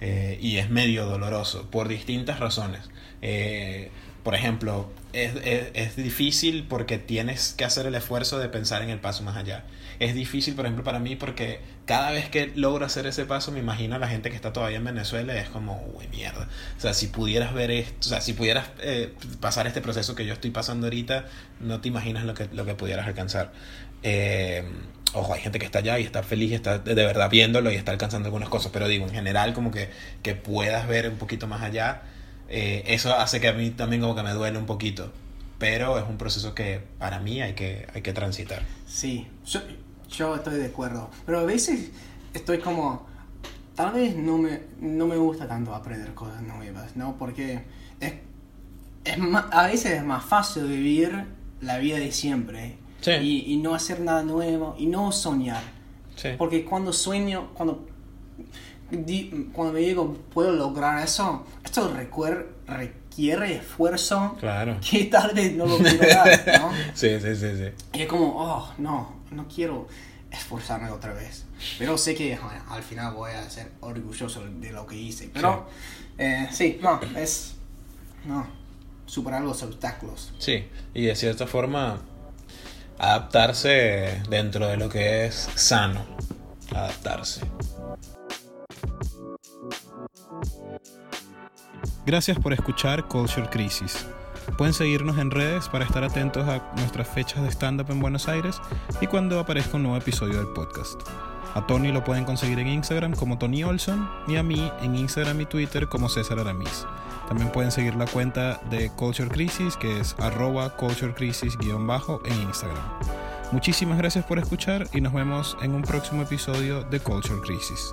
Speaker 1: eh, y es medio doloroso por distintas razones. Eh, por ejemplo, es, es, es, difícil porque tienes que hacer el esfuerzo de pensar en el paso más allá. Es difícil, por ejemplo, para mí porque cada vez que logro hacer ese paso me imagino a la gente que está todavía en Venezuela y es como, uy, mierda. O sea, si pudieras ver esto, o sea, si pudieras eh, pasar este proceso que yo estoy pasando ahorita, no te imaginas lo que, lo que pudieras alcanzar. Eh, ojo, hay gente que está allá y está feliz, está de verdad viéndolo y está alcanzando algunas cosas, pero digo, en general, como que, que puedas ver un poquito más allá eh, eso hace que a mí también como que me duele un poquito. Pero es un proceso que para mí hay que, hay que transitar.
Speaker 2: Sí, yo, yo estoy de acuerdo. Pero a veces estoy como... Tal vez no me, no me gusta tanto aprender cosas nuevas, ¿no? Porque es, es más, a veces es más fácil vivir la vida de siempre.
Speaker 1: Sí.
Speaker 2: Y, y no hacer nada nuevo y no soñar.
Speaker 1: Sí.
Speaker 2: Porque cuando sueño, cuando cuando me digo puedo lograr eso, esto requiere, requiere esfuerzo
Speaker 1: claro. [LAUGHS]
Speaker 2: que tal vez no lo puedo dar, ¿no? [LAUGHS]
Speaker 1: sí, sí, sí, sí.
Speaker 2: Y es como, oh, no, no quiero esforzarme otra vez. Pero sé que bueno, al final voy a ser orgulloso de lo que hice. Pero sí, eh, sí no, es, no, superar los obstáculos.
Speaker 1: Sí, y de cierta forma adaptarse dentro de lo que es sano, adaptarse.
Speaker 3: Gracias por escuchar Culture Crisis. Pueden seguirnos en redes para estar atentos a nuestras fechas de stand-up en Buenos Aires y cuando aparezca un nuevo episodio del podcast. A Tony lo pueden conseguir en Instagram como Tony Olson y a mí en Instagram y Twitter como César Aramis. También pueden seguir la cuenta de Culture Crisis que es arroba Culture Crisis-bajo en Instagram. Muchísimas gracias por escuchar y nos vemos en un próximo episodio de Culture Crisis.